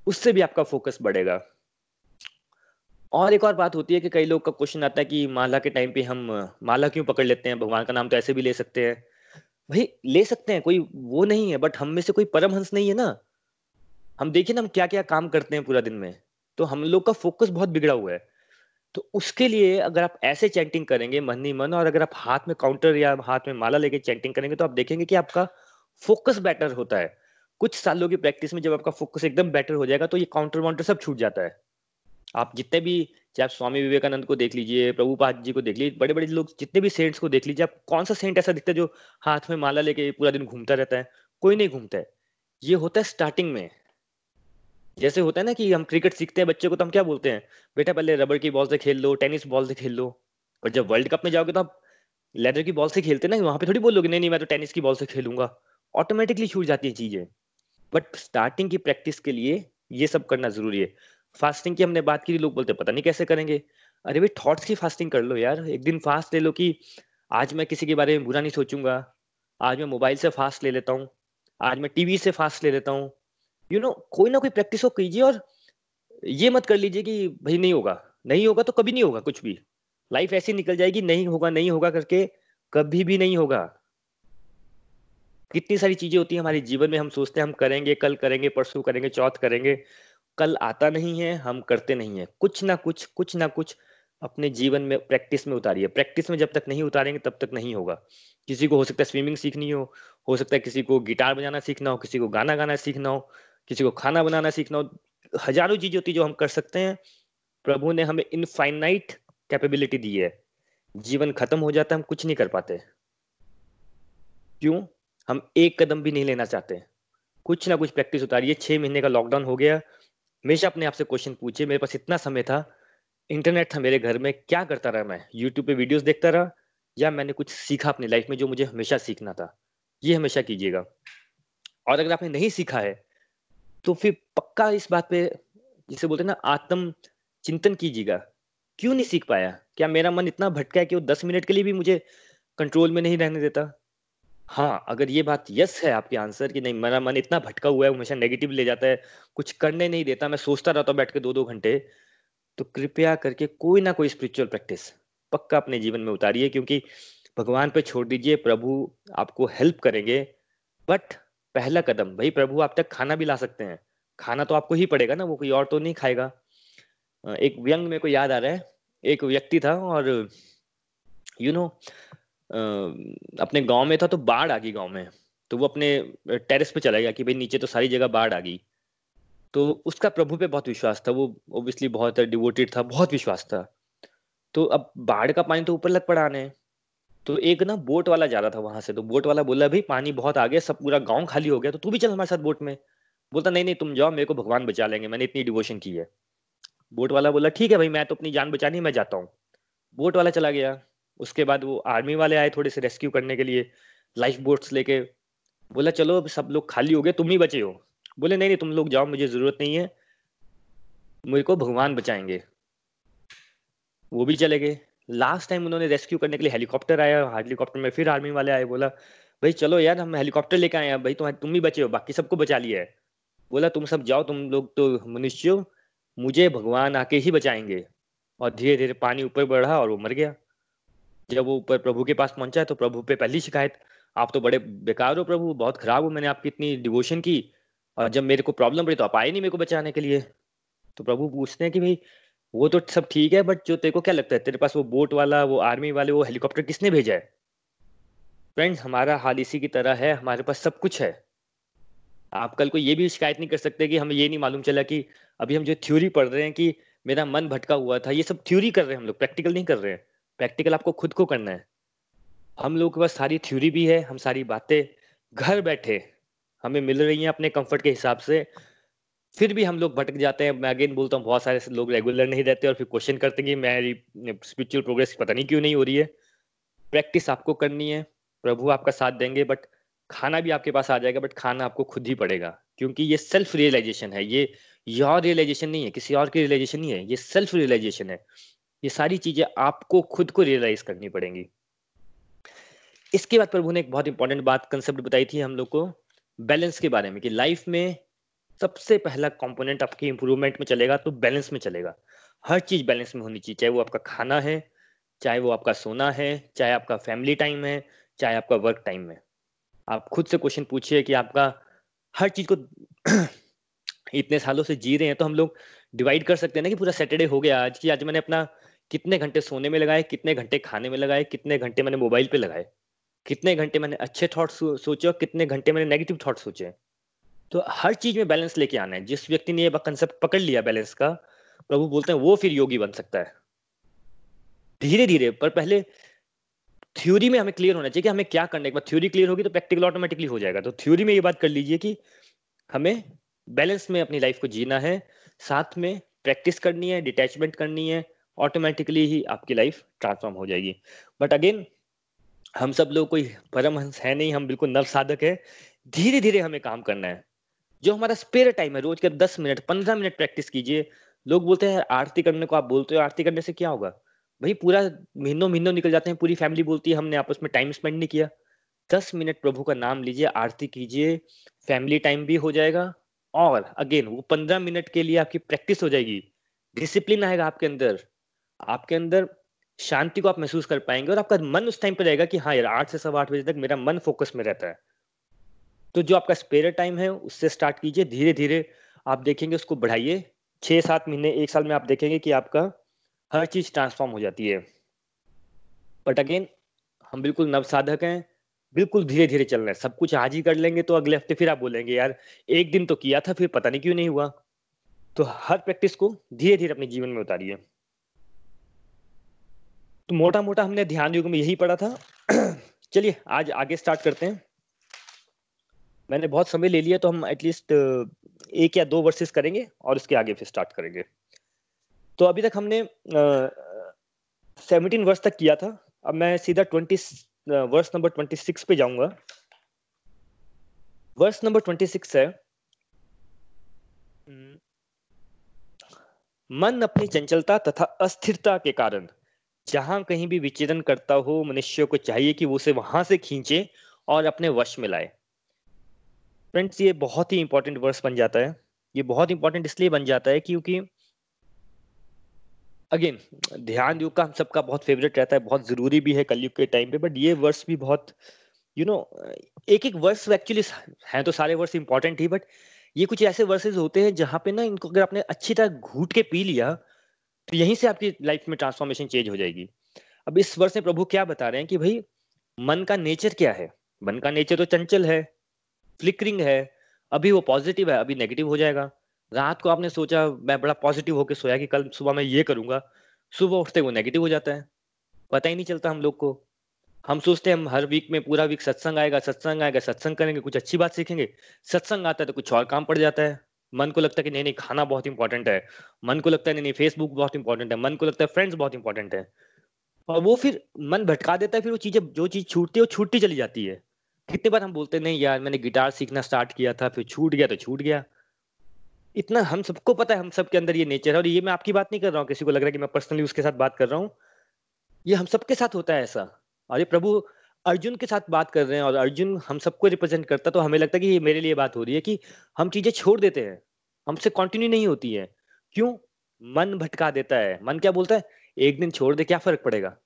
उससे भी आपका फोकस बढ़ेगा। और एक और बात होती है कि कई लोग का क्वेश्चन आता है कि माला के टाइम पे हम, माला क्यों पकड़ लेते हैं? भगवान का नाम तो ऐसे भी ले सकते हैं। भाई, ले सकते हैं, कोई वो नहीं है बट हम में से कोई परमहंस नहीं है ना। हम देखिए ना, हम क्या क्या काम करते हैं पूरा दिन में। तो हम लोग का फोकस बहुत बिगड़ा हुआ है। तो उसके लिए अगर आप ऐसे चैंटिंग करेंगे, मन ही मन, और अगर आप हाथ में काउंटर या हाथ में माला लेके चैंटिंग करेंगे तो आप देखेंगे कि आपका फोकस बेटर होता है। कुछ सालों की प्रैक्टिस में जब आपका फोकस एकदम बेटर हो जाएगा तो ये काउंटर वाउंटर सब छूट जाता है। आप जितने भी, चाहे आप स्वामी विवेकानंद को देख लीजिए, प्रभुपाद जी को देख लीजिए बड़े बड़े लोग जितने भी सेंट्स को देख लीजिए, आप कौन सा सेंट ऐसा दिखता है जो हाथ में माला लेके पूरा दिन घूमता रहता है? कोई नहीं घूमता है। ये होता है स्टार्टिंग में। जैसे होता है ना कि हम क्रिकेट सीखते हैं बच्चे को तो हम क्या बोलते हैं? बेटा, पहले रबर की बॉल से खेल लो टेनिस बॉल से खेल लो। और जब वर्ल्ड कप में जाओगे तो आप लेदर की बॉल से खेलते ना, वहाँ पे थोड़ी बोलोगे, नहीं नहीं, मैं तो टेनिस की बॉल से खेलूँगा। ऑटोमेटिकली छूट जाती है चीज़ें। बट स्टार्टिंग की प्रैक्टिस के लिए ये सब करना ज़रूरी है। फास्टिंग की हमने बात की, लोग बोलते, पता नहीं कैसे करेंगे? अरे भाई थॉट्स की फास्टिंग कर लो यार। एक दिन फास्ट ले लो कि, आज मैं किसी के बारे में बुरा नहीं सोचूँगा। आज मैं मोबाइल से फास्ट ले लेता हूँ। आज मैं टीवी से फास्ट ले लेता हूँ। यू नो कोई ना कोई प्रैक्टिस हो कीजिए और ये मत कर लीजिए कि भाई नहीं होगा। नहीं होगा तो कभी नहीं होगा कुछ भी। लाइफ ऐसी निकल जाएगी, नहीं होगा नहीं होगा करके कभी भी नहीं होगा। कितनी सारी चीज़ें होती है हमारे जीवन में, हम सोचते हैं, हम करेंगे, कल करेंगे, परसों करेंगे, चौथ करेंगे। कल आता नहीं है, हम करते नहीं है। कुछ ना कुछ कुछ ना कुछ अपने जीवन में प्रैक्टिस में उतारिए। प्रैक्टिस में जब तक नहीं उतारेंगे, तब तक नहीं होगा। किसी को हो सकता है स्विमिंग सीखनी हो हो सकता है किसी को गिटार बजाना सीखना हो, किसी को गाना गाना सीखना हो, किसी को खाना बनाना सीखना हो। हज़ारों चीज़ें होती जो हम कर सकते हैं। प्रभु ने हमें इनफाइनाइट कैपेबिलिटी दी है। जीवन खत्म हो जाता है, हम कुछ नहीं कर पाते। क्यों? हम एक कदम भी नहीं लेना चाहते। कुछ ना कुछ प्रैक्टिस उतारिए। छह महीने का लॉकडाउन हो गया। हमेशा अपने आप से क्वेश्चन पूछे मेरे पास इतना समय था। इंटरनेट था मेरे घर में। क्या करता रहा मैं? यूट्यूब पे वीडियोस देखता रहा या मैंने कुछ सीखा अपनी लाइफ में जो मुझे हमेशा सीखना था? ये हमेशा कीजिएगा। और अगर आपने नहीं सीखा है तो फिर पक्का इस बात पे जिसे बोलते हैं ना आत्म चिंतन कीजिएगा। क्यों नहीं सीख पाया? क्या मेरा मन इतना भटका है कि वो दस मिनट के लिए भी मुझे कंट्रोल में नहीं रहने देता? हाँ अगर ये बात यस है आपके आंसर कि, नहीं, मेरा मन इतना भटका हुआ है हमेशा नेगेटिव ले जाता है। कुछ करने नहीं देता, मैं सोचता रहता हूँ बैठ के दो दो घंटे। तो कृपया करके कोई ना कोई स्पिरिचुअल प्रैक्टिस पक्का अपने जीवन में उतारिए, क्योंकि भगवान पे छोड़ दीजिए, प्रभु आपको हेल्प करेंगे। बट पहला कदम, भाई प्रभु आप तक खाना भी ला सकते हैं। खाना तो आपको ही पड़ेगा ना, वो कोई और तो नहीं खाएगा। एक व्यंग मेरे को याद आ रहा है, एक व्यक्ति था और यू नो अपने गाँव में था तो बाढ़ आ गई गाँव में। तो वो अपने टेरेस पे चला गया कि भाई नीचे तो सारी जगह बाढ़ आ गई। तो उसका प्रभु पे बहुत विश्वास था। वो ओब्वियसली बहुत डिवोटेड था, बहुत विश्वास था। तो अब बाढ़ का पानी तो ऊपर लग पड़ा आने। तो एक ना बोट वाला जा रहा था वहाँ से। तो बोट वाला बोला, भाई पानी बहुत आ गया सब पूरा गाँव खाली हो गया तो तू भी चल हमारे साथ बोट में। बोलता, नहीं नहीं, तुम जाओ, मेरे को भगवान बचा लेंगे। मैंने इतनी डिवोशन की है। बोट वाला बोला, ठीक है भाई, मैं तो अपनी जान बचानी मैं जाता हूँ। बोट वाला चला गया। उसके बाद वो आर्मी वाले आए थोड़े से रेस्क्यू करने के लिए, लाइफ बोट्स लेके। बोला, चलो, अब सब लोग खाली हो गए, तुम ही बचे हो। बोले, नहीं नहीं, तुम लोग जाओ, मुझे ज़रूरत नहीं है। मेरे को भगवान बचाएँगे। वो भी चले गए। लास्ट टाइम उन्होंने रेस्क्यू करने के लिए हेलीकॉप्टर आया, हेलीकॉप्टर में फिर आर्मी वाले आए, बोला, भाई, चलो यार, हम हेलीकॉप्टर लेके आए हैं, भाई तुम तुम ही बचे हो, बाकी सबको बचा लिया है। बोला, तुम सब जाओ, तुम लोग तो मनुष्य मुझे भगवान आके ही बचाएँगे। और धीरे धीरे पानी ऊपर बढ़ा और वो मर गया। जब वो ऊपर प्रभु के पास पहुँचा है तो प्रभु पे पहली शिकायत, आप तो बड़े बेकार हो प्रभु, बहुत खराब हो, मैंने आपकी इतनी डिवोशन की, और जब मेरे को प्रॉब्लम पड़ी तो आप आए नहीं मेरे को बचाने के लिए. तो प्रभु पूछते हैं कि भाई, वो तो सब ठीक है बट जो तेरे को क्या लगता है? तेरे पास वो बोट वाला, वो आर्मी वाले, वो हेलीकॉप्टर किसने भेजा है? फ्रेंड्स हमारा हाल इसी की तरह है, हमारे पास सब कुछ है। आप कल को ये भी शिकायत नहीं कर सकते कि हमें ये नहीं मालूम चला कि अभी हम जो थ्योरी पढ़ रहे हैं कि मेरा मन भटका हुआ था, ये सब थ्योरी कर रहे हैं हम लोग प्रैक्टिकल नहीं कर रहे हैं। प्रैक्टिकल आपको खुद को करना है। हम लोगों के पास सारी थ्योरी भी है, हम सारी बातें घर बैठे हमें मिल रही हैं अपने कंफर्ट के हिसाब से। फिर भी हम लोग भटक जाते हैं। मैं अगेन बोलता हूँ, बहुत सारे लोग रेगुलर नहीं रहते और फिर क्वेश्चन करते हैं कि मेरी स्पिरिचुअल प्रोग्रेस पता नहीं क्यों नहीं हो रही है। प्रैक्टिस आपको करनी है, प्रभु आपका साथ देंगे बट खाना भी आपके पास आ जाएगा बट खाना आपको खुद ही पड़ेगा। क्योंकि ये सेल्फ रियलाइजेशन है, ये योर रियलाइजेशन नहीं है, किसी और की रियलाइजेशन नहीं है, ये सेल्फ रियलाइजेशन है। ये सारी चीज़ें आपको खुद को रियलाइज़ करनी पड़ेंगी। इसके बाद प्रभु ने एक बहुत इंपॉर्टेंट बात कंसेप्ट बताई थी हम लोग को बैलेंस के बारे में कि लाइफ में सबसे पहला कंपोनेंट आपकी इंप्रूवमेंट में चलेगा तो बैलेंस में चलेगा। हर चीज़ बैलेंस में होनी चाहिए, चाहे वो आपका खाना है, चाहे वो आपका सोना है, चाहे आपका फैमिली टाइम है, चाहे आपका वर्क टाइम है। आप खुद से क्वेश्चन पूछिए कि आपका हर चीज़ को इतने सालों से जी रहे हैं तो हम लोग डिवाइड कर सकते हैं ना कि पूरा सैटरडे हो गया, आज की आज मैंने अपना कितने घंटे सोने में लगाए, कितने घंटे खाने में लगाए, कितने घंटे मैंने मोबाइल पे लगाए, कितने घंटे मैंने अच्छे थॉट सोचे और कितने घंटे मैंने नेगेटिव थॉट सोचे। तो हर चीज़ में बैलेंस लेके आना है। जिस व्यक्ति ने ये कंसेप्ट पकड़ लिया बैलेंस का, प्रभु बोलते हैं, वो फिर योगी बन सकता है। धीरे धीरे पर पहले थ्योरी में हमें क्लियर होना चाहिए कि हमें क्या करने बाद थ्योरी क्लियर होगी तो प्रैक्टिकल ऑटोमेटिकली हो जाएगा। तो थ्योरी में ये बात कर लीजिए कि हमें बैलेंस में अपनी लाइफ को जीना है। साथ में प्रैक्टिस करनी है डिटैचमेंट करनी है। ऑटोमेटिकली ही आपकी लाइफ ट्रांसफॉर्म हो जाएगी। बट अगेन हम सब लोग कोई परमहंस है नहीं, हम बिल्कुल नव साधक है। धीरे धीरे हमें काम करना है। जो हमारा स्पेयर टाइम है, रोज के दस मिनट, पंद्रह मिनट प्रैक्टिस कीजिए। लोग बोलते हैं, आरती करने को आप बोलते हो, आरती करने से क्या होगा? भाई पूरा महीनों महीनों निकल जाते हैं, पूरी फैमिली बोलती है, हमने आपस में टाइम स्पेंड नहीं किया। दस मिनट प्रभु का नाम लीजिए, आरती कीजिए फैमिली टाइम भी हो जाएगा। और अगेन वो पंद्रह मिनट के लिए आपकी प्रैक्टिस हो जाएगी। डिसिप्लिन आएगा आपके अंदर। आपके अंदर शांति को आप महसूस कर पाएँगे और आपका मन उस टाइम पर रहेगा कि हाँ यार, आठ से सवा आठ बजे तक मेरा मन फोकस में रहता है। तो जो आपका स्पेयर टाइम है, उससे स्टार्ट कीजिए धीरे धीरे आप देखेंगे, उसको बढ़ाइए। छह सात महीने, एक साल में आप देखेंगे कि आपका हर चीज़ ट्रांसफॉर्म हो जाती है। बट अगेन हम बिल्कुल नवसाधक हैं, बिल्कुल धीरे धीरे चल रहे हैं। सब कुछ आज ही कर लेंगे तो अगले हफ़्ते फिर आप बोलेंगे, यार, एक दिन तो किया था, फिर पता नहीं क्यों नहीं हुआ। तो हर प्रैक्टिस को धीरे धीरे अपने जीवन में उतारिए। तो मोटा मोटा हमने ध्यान युग में यही पढ़ा था। चलिए, आज आगे स्टार्ट करते हैं। मैंने बहुत समय ले लिया तो हम एटलीस्ट एक या दो वर्सेस करेंगे और उसके आगे फिर स्टार्ट करेंगे। तो अभी तक हमने सेवनटीन वर्ष तक किया था। अब मैं सीधा ट्वेंटी वर्ष नंबर ट्वेंटी सिक्स पे जाऊँगा। वर्ष नंबर ट्वेंटी सिक्स है। मन अपनी चंचलता तथा अस्थिरता के कारण। जहाँ कहीं भी विचरण करता हो मनुष्य को चाहिए कि वो उसे वहाँ से खींचे और अपने वश में लाए। फ्रेंड्स ये बहुत ही इंपॉर्टेंट वर्स बन जाता है। ये बहुत इंपॉर्टेंट इसलिए बन जाता है क्योंकि अगेन ध्यान योग का हम सबका बहुत फेवरेट रहता है बहुत ज़रूरी भी है कलयुग के टाइम पे बट ये वर्स भी बहुत यू you नो know, एक एक वर्स एक्चुअली हैं तो सारे वर्स इंपॉर्टेंट ही बट ये कुछ ऐसे वर्सेस होते हैं जहाँ पे ना इनको अगर आपने अच्छी तरह घूट के पी लिया तो यहीं से आपकी लाइफ में ट्रांसफॉर्मेशन चेंज हो जाएगी। अब इस वर्ष में प्रभु क्या बता रहे हैं कि भाई, मन का नेचर क्या है? मन का नेचर तो चंचल है फ्लिकरिंग है, अभी वो पॉजिटिव है, अभी नेगेटिव हो जाएगा। रात को आपने सोचा, मैं बड़ा पॉजिटिव होकर सोया कि कल सुबह मैं ये करूँगा, सुबह उठते वो नेगेटिव हो जाता है। पता ही नहीं चलता हम लोग को। हम सोचते हैं हम हर वीक में पूरा वीक सत्संग आएगा सत्संग आएगा, सत्संग करेंगे, कुछ अच्छी बात सीखेंगे, सत्संग आता है तो कुछ और काम पड़ जाता है। मन को लगता है कि नहीं नहीं, खाना बहुत इंपॉर्टेंट है। मन को लगता है, नहीं नहीं फेसबुक बहुत इंपॉर्टेंट है। मन को लगता है फ्रेंड्स बहुत इंपॉर्टेंट है। और वो फिर मन भटका देता है, फिर वो चीज़ें, जो चीज़ छूटती है, वो छूटती चली जाती है। कितने बार हम बोलते नहीं यार, मैंने गिटार सीखना स्टार्ट किया था, फिर छूट गया तो छूट गया। इतना हम सबको पता है, हम सबके अंदर ये नेचर है। और ये मैं आपकी बात नहीं कर रहा हूँ, किसी को लग रहा है कि मैं पर्सनली उसके साथ बात कर रहा हूँ। ये हम सबके साथ होता है ऐसा। और ये प्रभु अर्जुन के साथ बात कर रहे हैं और अर्जुन हम सबको रिप्रेजेंट करता तो हमें लगता है कि ये मेरे लिए बात हो रही है कि हम चीज़ें छोड़ देते हैं, हमसे कंटिन्यू नहीं होती है। क्यों? मन भटका देता है। मन क्या बोलता है? एक दिन छोड़ दे, क्या फ़र्क पड़ेगा?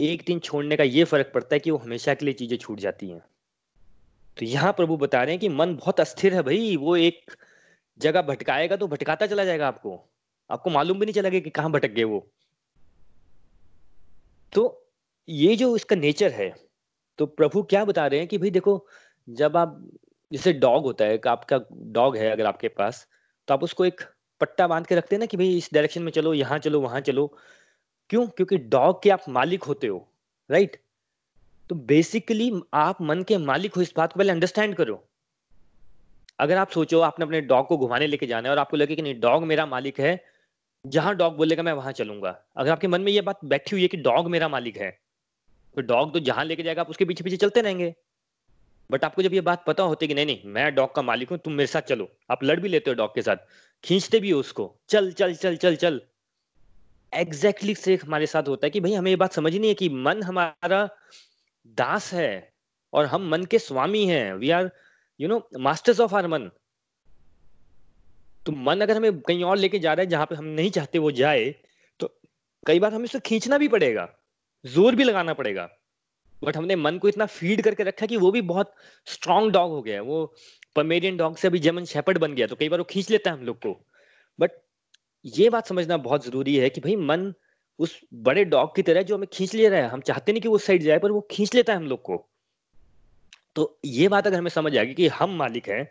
एक दिन छोड़ने का ये फ़र्क पड़ता है कि वो हमेशा के लिए चीज़ें छूट जाती हैं। तो यहाँ प्रभु बता रहे हैं कि मन बहुत अस्थिर है भाई, वो एक जगह भटकाएगा तो भटकाता चला जाएगा आपको। आपको मालूम भी नहीं चलेगा कि कहाँ भटक गए वो। तो ये जो इसका नेचर है तो प्रभु क्या बता रहे हैं कि भाई देखो, जब आप, जैसे डॉग होता है आपका डॉग है अगर आपके पास तो आप उसको एक पट्टा बाँध के रखते हैं ना कि भाई इस डायरेक्शन में चलो, यहाँ चलो, वहाँ चलो। क्यों? क्योंकि डॉग के आप मालिक होते हो, राइट? तो बेसिकली आप मन के मालिक हो, इस बात को पहले अंडरस्टैंड करो। अगर आप सोचो, आपने अपने डॉग को घुमाने लेके जाना है और आपको लगे कि नहीं, डॉग मेरा मालिक है, जहाँ डॉग बोलेगा मैं वहाँ चलूँगा। अगर आपके मन में ये बात बैठी हुई है कि डॉग मेरा मालिक है तो डॉग तो जहाँ लेके जाएगा, आप उसके पीछे पीछे चलते रहेंगे। बट आपको जब ये बात पता होती है कि नहीं नहीं, मैं डॉग का मालिक हूँ, तुम मेरे साथ चलो। आप लड़ भी लेते हो डॉग के साथ। खींचते भी हो उसको। चल चल चल चल चल। एग्जैक्टली exactly से हमारे साथ होता है कि भाई, हमें ये बात समझनी है कि मन हमारा दास है और हम मन के स्वामी हैं। We are you know masters of our मन। तो मन अगर हमें कहीं और लेके जा रहा है जहाँ पे हम नहीं चाहते वो जाए तो कई बार हमें उसे खींचना भी पड़ेगा। ज़ोर भी लगाना पड़ेगा। बट हमने मन को इतना फ़ीड करके रखा कि वो भी बहुत स्ट्रांग डॉग हो गया है। वो पमेरियन डॉग से अभी जमन शेपर्ड बन गया तो कई बार वो खींच लेता है हम लोग को। बट ये बात समझना बहुत ज़रूरी है कि भाई मन उस बड़े डॉग की तरह जो हमें खींच ले रहा है। हम चाहते नहीं कि वो साइड जाए, पर वो खींच लेता है हम लोग को। तो ये बात अगर हमें समझ आएगी कि हम मालिक हैं,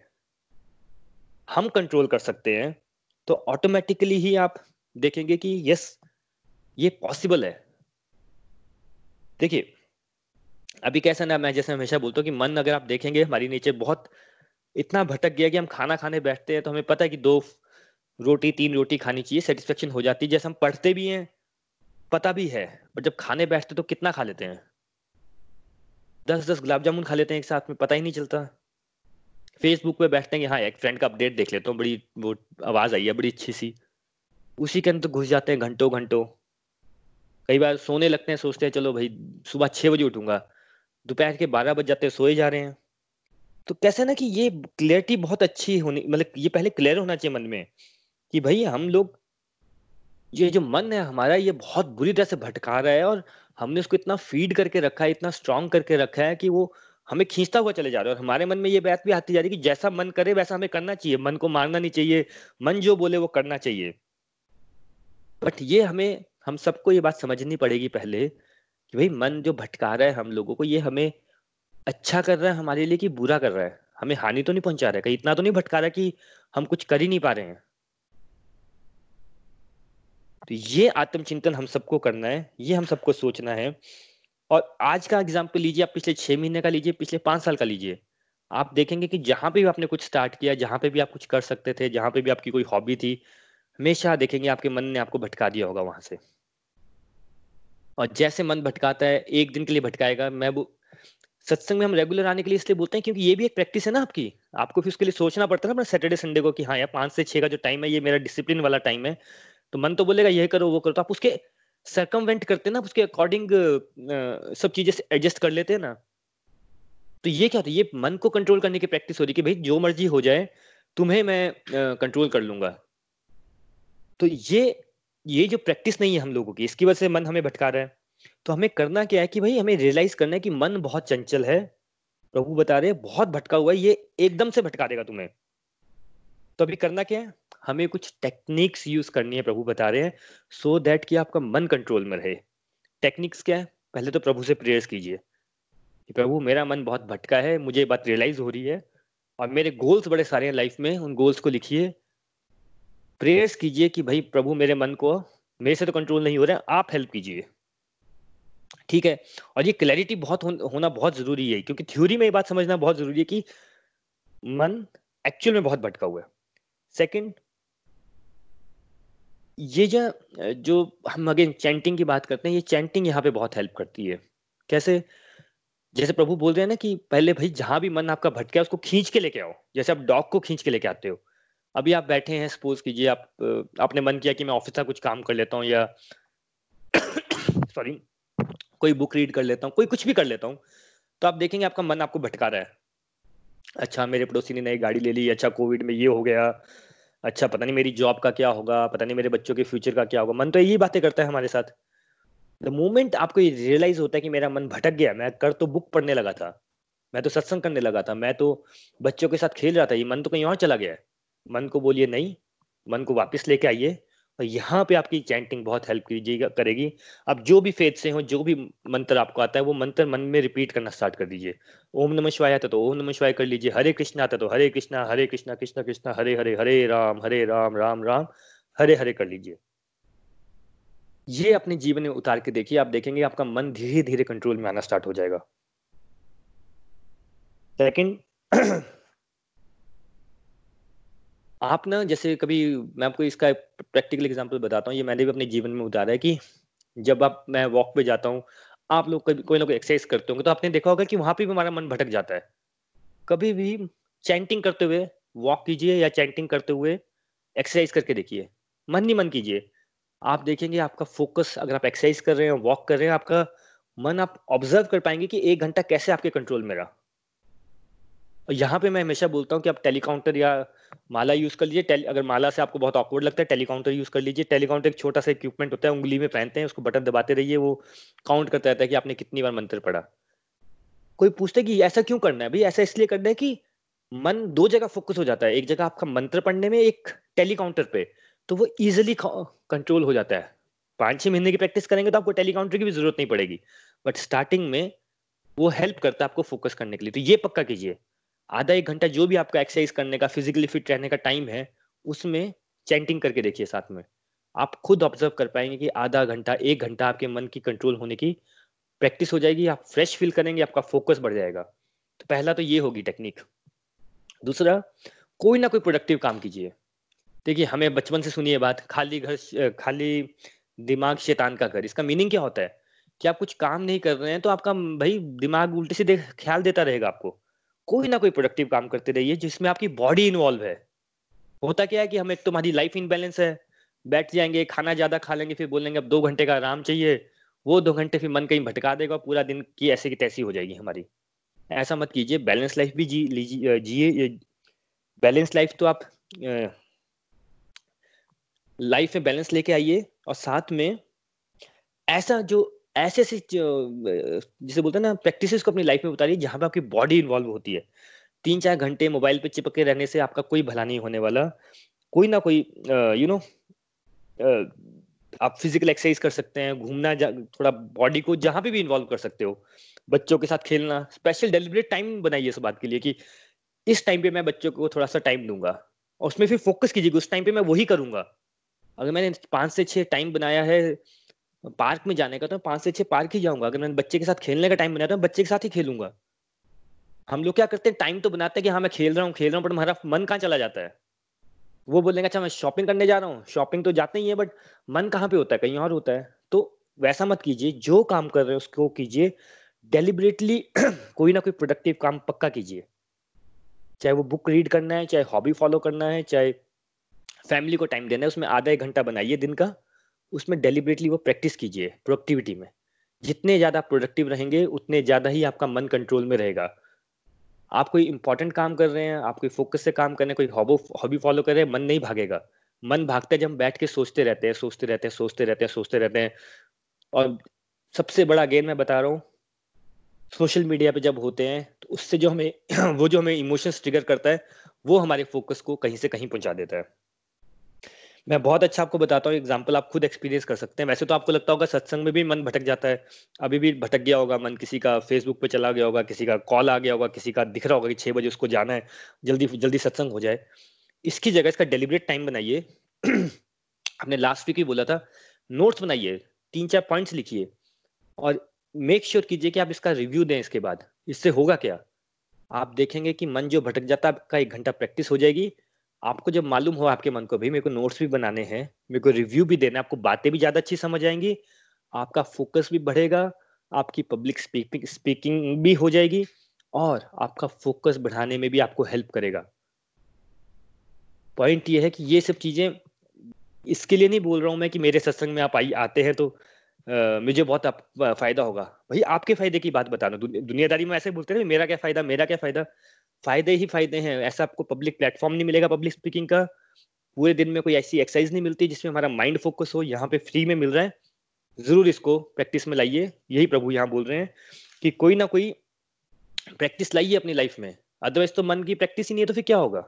हम कंट्रोल कर सकते हैं तो ऑटोमेटिकली ही आप देखेंगे कि यस ये पॉसिबल है। देखिए, अभी कैसा ना मैं जैसे हमेशा बोलता हूँ कि मन अगर आप देखेंगे, हमारी नीचे बहुत इतना भटक गया कि हम खाना खाने बैठते हैं तो हमें पता है कि दो रोटी, तीन रोटी खानी चाहिए सेटिस्फेक्शन हो जाती है। जैसे हम पढ़ते भी हैं, पता भी है पर जब खाने बैठते तो कितना खा लेते हैं। दस दस गुलाब जामुन खा लेते हैं एक साथ में, पता ही नहीं चलता। फेसबुक पे बैठते हैं हाँ एक फ्रेंड का अपडेट देख लेता हूँ, बड़ी वो आवाज़ आई है, बड़ी अच्छी सी। उसी के अंदर घुस जाते हैं घंटों घंटों कई बार सोने लगते हैं, सोचते हैं, चलो भाई, सुबह छह बजे उठूँगा। दोपहर के बारह बज जाते सोए जा रहे हैं। तो कैसे ना कि ये क्लियरिटी बहुत अच्छी होनी मतलब ये पहले क्लियर होना चाहिए मन में कि भाई हम लोग, ये जो मन है हमारा, ये बहुत बुरी तरह से भटका रहा है और हमने उसको इतना फ़ीड करके रखा है, इतना स्ट्रांग करके रखा है कि वो हमें खींचता हुआ चले जा रहा है। और हमारे मन में ये बात भी आती जा रही है कि जैसा मन करे, वैसा हमें करना चाहिए। मन को मारना नहीं चाहिए, मन जो बोले वो करना चाहिए। बट ये हमें हम सबको ये बात समझनी पड़ेगी पहले कि भाई मन जो भटका रहा है हम लोगों को, ये हमें अच्छा कर रहा है हमारे लिए कि बुरा कर रहा है? हमें हानि तो नहीं पहुँचा रहा है? कहीं इतना तो नहीं भटका रहा कि हम कुछ कर ही नहीं पा रहे हैं? तो ये आत्मचिंतन हम सबको करना है, ये हम सबको सोचना है। और आज का एग्ज़ाम्पल लीजिए, आप पिछले छह महीने का लीजिए, पिछले पाँच साल का लीजिए। आप देखेंगे कि जहाँ पे भी आपने कुछ स्टार्ट किया, जहाँ पे भी आप कुछ कर सकते थे, जहाँ पे भी आपकी कोई हॉबी थी हमेशा देखेंगे आपके मन ने आपको भटका दिया होगा वहाँ से। और जैसे मन भटकाता है, एक दिन के लिए भटकाएगा। मैं वो, सत्संग में हम रेगुलर आने के लिए इसलिए बोलते हैं क्योंकि ये भी एक प्रैक्टिस है ना आपकी। आपको फिर उसके लिए सोचना पड़ता है ना, अपना सैटरडे संडे को कि हाँ यार, पाँच से छह का जो टाइम है, ये मेरा डिसिप्लिन वाला टाइम है। तो मन तो बोलेगा ये करो, वो करो। तो आप उसके सरकमवेंट करते हैं ना उसके अकॉर्डिंग सब चीज़ें एडजस्ट कर लेते हैं ना। तो ये क्या होता है? ये मन को कंट्रोल करने की प्रैक्टिस हो रही है कि भाई, जो मर्ज़ी हो जाए, तुम्हें मैं कंट्रोल कर लूँगा। तो ये ये जो प्रैक्टिस नहीं है हम लोगों की, इसकी वजह से मन हमें भटका रहा है। तो हमें करना क्या है कि भाई हमें रियलाइज़ करना है कि मन बहुत चंचल है। प्रभु बता रहे बहुत भटका हुआ है, ये एकदम से भटका देगा तुम्हें। तो अभी करना क्या है? हमें कुछ टेक्निक्स यूज़ करनी है, प्रभु बता रहे हैं सो दैट कि आपका मन कंट्रोल में रहे। टेक्निक्स क्या है? पहले तो प्रभु से प्रेयर्स कीजिए कि प्रभु मेरा मन बहुत भटका है, मुझे बात रियलाइज़ हो रही है, और मेरे गोल्स बड़े सारे हैं लाइफ में, उन गोल्स को लिखिए। प्रेयर्स कीजिए कि भाई प्रभु मेरे मन को, मेरे से तो कंट्रोल नहीं हो रहा है, आप हेल्प कीजिए। ठीक है? और ये क्लैरिटी बहुत होना बहुत ज़रूरी है, क्योंकि थ्योरी में ये बात समझना बहुत ज़रूरी है कि मन एक्चुअल में बहुत भटका हुआ है। सेकंड ये जो जो हम अगेन चैंटिंग की बात करते हैं, ये चैंटिंग यहाँ पे बहुत हेल्प करती है। कैसे? जैसे प्रभु बोल रहे हैं ना कि पहले भाई जहाँ भी मन आपका भटका है, उसको खींच के लेके आओ। जैसे आप डॉग को खींच के लेके आते हो। अभी आप बैठे हैं सपोज़ कीजिए आप आपने मन किया कि मैं ऑफ़िस का कुछ काम कर लेता हूँ या सॉरी कोई बुक रीड कर लेता हूँ, कोई कुछ भी कर लेता हूँ तो आप देखेंगे आपका मन आपको भटका रहा है। अच्छा मेरे पड़ोसी ने नई गाड़ी ले ली अच्छा कोविड में ये हो गया अच्छा पता नहीं मेरी जॉब का क्या होगा, पता नहीं मेरे बच्चों के फ्यूचर का क्या होगा। मन तो यही बातें करता है हमारे साथ। द मोमेंट आपको ये रियलाइज़ होता है कि मेरा मन भटक गया, मैं कर तो बुक पढ़ने लगा था, मैं तो सत्संग करने लगा था, मैं तो बच्चों के साथ खेल रहा था, ये मन तो कहीं और चला गया है। मन को बोलिए, नहीं, मन को वापस लेके आइए और यहाँ पे आपकी चैंटिंग बहुत हेल्प कीजिएगा, करेगी। अब जो भी फेद से हो, जो भी मंत्र आपको आता है, वो मंत्र मन में रिपीट करना स्टार्ट कर दीजिए। ओम नमः शिवाय आता तो ओम नमः शिवाय कर लीजिए। हरे कृष्ण आता तो हरे कृष्णा हरे कृष्णा, कृष्ण कृष्ण, हरे हरे हरे राम हरे राम राम राम, हरे हरे कर लीजिए। ये अपने जीवन में उतार के देखिए, आप देखेंगे आपका मन धीरे धीरे कंट्रोल में आना स्टार्ट हो जाएगा। सेकंड आप ना, जैसे कभी मैं आपको इसका प्रैक्टिकल एग्जांपल बताता हूँ, ये मैंने भी अपने जीवन में उतारा है कि जब आप, मैं वॉक पे जाता हूँ, आप लोग कभी, कोई ना कोई एक्सरसाइज करते होंगे तो आपने देखा होगा कि वहाँ पे भी हमारा मन भटक जाता है। कभी भी चैंटिंग करते हुए वॉक कीजिए या चैंटिंग करते हुए एक्सरसाइज करके देखिए। मन नहीं मन कीजिए। आप देखेंगे आपका फोकस अगर आप एक्सरसाइज कर रहे हैं वॉक कर रहे हैं, आपका मन, आप ऑब्ज़र्व कर पाएँगे कि एक घंटा कैसे आपके कंट्रोल में रहा। यहाँ पे मैं हमेशा बोलता हूँ कि आप टेलीकाउंटर या माला यूज़ कर लीजिए। अगर माला से आपको बहुत ऑकवर्ड लगता है, टेलीकाउंटर यूज़ कर लीजिए। टेलीकाउंटर एक छोटा सा इक्विपमेंट होता है, उंगली में पहनते हैं, उसको बटन दबाते रहिए, वो काउंट करता रहता है कि आपने कितनी बार मंत्र पढ़ा। कोई पूछते कि ऐसा क्यों करना है? भाई, ऐसा इसलिए करना है कि मन दो जगह फोकस हो जाता है। एक जगह आपका मंत्र पढ़ने में, एक टेलीकाउंटर पे तो वो इजिली कंट्रोल हो जाता है। पाँच छह महीने की प्रैक्टिस करेंगे तो आपको टेलीकाउंटर की भी ज़रूरत नहीं पड़ेगी। बट स्टार्टिंग में वो हेल्प करता है आपको फोकस करने के लिए। तो ये पक्का कीजिए। आधा एक घंटा जो भी आपका एक्सरसाइज करने का फिजिकली फिट रहने का टाइम है, उसमें चैंटिंग करके देखिए साथ में। आप खुद ऑब्ज़र्व कर पाएँगे कि आधा घंटा, एक घंटा आपके मन की कंट्रोल होने की प्रैक्टिस हो जाएगी, आप फ्रेश फील करेंगे, आपका फोकस बढ़ जाएगा। तो पहला तो ये होगी टेक्निक दूसरा, कोई ना कोई प्रोडक्टिव काम कीजिए। देखिए, हमें बचपन से सुनिए बात, खाली घर, खाली दिमाग शैतान का घर, इसका मीनिंग क्या होता है? कि आप कुछ काम नहीं कर रहे हैं तो आपका भाई दिमाग उल्टे से देख ख्याल देता रहेगा आपको। कोई ना कोई प्रोडक्टिव काम करते रहिए जिसमें आपकी बॉडी इन्वॉल्व है। होता क्या है कि हम एक तो हमारी लाइफ इनबैलेंस है। बैठ जाएँगे, खाना ज़्यादा खा लेंगे, फिर बोलेंगे, अब दो घंटे का आराम चाहिए। वो दो घंटे फिर मन कहीं भटका देगा, पूरा दिन की ऐसे की तैसी हो जाएगी हमारी। ऐसा मत कीजिए बैलेंस लाइफ भी जी लीजिए जिए बैलेंस लाइफ तो आप लाइफ में बैलेंस लेके आइए, और साथ में ऐसा जो ऐसे ऐसे जिसे बोलते हैं ना प्रैक्टिसेस को अपनी लाइफ में बता उतारिए जहाँ पे आपकी बॉडी इन्वॉल्व होती है। तीन चार घंटे मोबाइल पे चिपके रहने से आपका कोई भला नहीं होने वाला। कोई ना कोई यू नो आप फ़िज़िकल एक्सरसाइज कर सकते हैं, घूमना थोड़ा बॉडी को जहाँ पे भी इन्वॉल्व कर सकते हो। बच्चों के साथ खेलना स्पेशल डेलिब्रेट टाइम बनाइए इस बात के लिए कि इस टाइम पे मैं बच्चों को थोड़ा सा टाइम दूँगा और उसमें फिर फोकस कीजिएगा उस टाइम पे मैं वही करूँगा। अगर मैंने पाँच से छह टाइम बनाया है पार्क में जाने का तो पाँच से छह पार्क ही जाऊँगा। अगर मैंने बच्चे के साथ खेलने का टाइम बनाया तो बच्चे के साथ ही खेलूँगा। हम लोग क्या करते हैं टाइम तो बनाते हैं कि हाँ मैं खेल रहा हूँ, खेल रहा हूँ बट हमारा मन कहाँ चला जाता है? वो बोलेंगे अच्छा मैं शॉपिंग करने जा रहा हूँ। शॉपिंग तो जाते ही है बट मन कहाँ पे होता है? कहीं और होता है। तो वैसा मत कीजिए, जो काम कर रहे हो उसको कीजिए। डेलिबरेटली कोई ना कोई प्रोडक्टिव काम पक्का कीजिए। चाहे वो बुक रीड करना है, चाहे हॉबी फॉलो करना है, चाहे फैमिली को टाइम देना है, उसमें आधा एक घंटा बनाइए दिन का। उसमें डेलिबरेटली वो प्रैक्टिस कीजिए प्रोडक्टिविटी में। जितने ज़्यादा प्रोडक्टिव रहेंगे, उतने ज़्यादा ही आपका मन कंट्रोल में रहेगा। आप कोई इंपॉर्टेंट काम कर रहे हैं, आप कोई फोकस से काम कर रहे हैं, कोई हॉबी फॉलो कर रहे हैं, मन नहीं भागेगा। मन भागता है जब हम बैठ के सोचते रहते हैं, सोचते रहते हैं, सोचते रहते हैं, सोचते रहते हैं। और सबसे बड़ा गेन मैं बता रहा हूँ सोशल मीडिया पे जब होते हैं तो उससे जो हमें वो जो हमें इमोशंस ट्रिगर करता है, वो हमारे फोकस को कहीं से कहीं पहुँचा देता है। मैं बहुत अच्छा आपको बताता हूँ एग्ज़ाम्पल आप खुद एक्सपीरियंस कर सकते हैं। वैसे तो आपको लगता होगा सत्संग में भी मन भटक जाता है। अभी भी भटक गया होगा मन, किसी का फेसबुक पे चला गया होगा, किसी का कॉल आ गया होगा, किसी का दिख रहा होगा कि छह बजे उसको जाना है, जल्दी जल्दी सत्संग हो जाए। इसकी जगह इसका डेलिब्रेट टाइम बनाइए। हमने लास्ट वीक ही बोला था नोट्स बनाइए, तीन चार पॉइंट्स लिखिए और मेक श्योर कीजिए कि आप इसका रिव्यू दें इसके बाद। इससे होगा क्या? आप देखेंगे कि मन जो भटक जाता है, आपका एक घंटा प्रैक्टिस हो जाएगी। आपको जब मालूम हो आपके मन को भी मेरे को नोट्स भी बनाने हैं मेरे को रिव्यू भी देना आपको बातें भी ज़्यादा अच्छी समझ आएँगी आपका फोकस भी बढ़ेगा आपकी पब्लिक स्पीकिंग स्पीकिंग भी हो जाएगी और आपका फोकस बढ़ाने में भी आपको हेल्प करेगा. पॉइंट ये है कि ये सब चीज़ें इसके लिए नहीं बोल रहा हूँ मैं कि मेरे सत्संग में आप आई आते हैं तो आ, मुझे बहुत फ़ायदा होगा। भाई आपके फ़ायदे की बात बता दुनियादारी में ऐसे बोलते हैं मेरा क्या फ़ायदा मेरा क्या फ़ायदा? फ़ायदे ही फ़ायदे हैं। ऐसा आपको पब्लिक प्लेटफॉर्म नहीं मिलेगा पब्लिक स्पीकिंग का। पूरे दिन में कोई ऐसी एक्सरसाइज नहीं मिलती जिसमें हमारा माइंड फोकस हो। यहाँ पे फ्री में मिल रहा है। ज़रूर इसको प्रैक्टिस में लाइए। यही प्रभु यहाँ बोल रहे हैं कि कोई ना कोई प्रैक्टिस लाइए अपनी लाइफ में। अदरवाइज़ तो मन की प्रैक्टिस ही नहीं है तो फिर क्या होगा?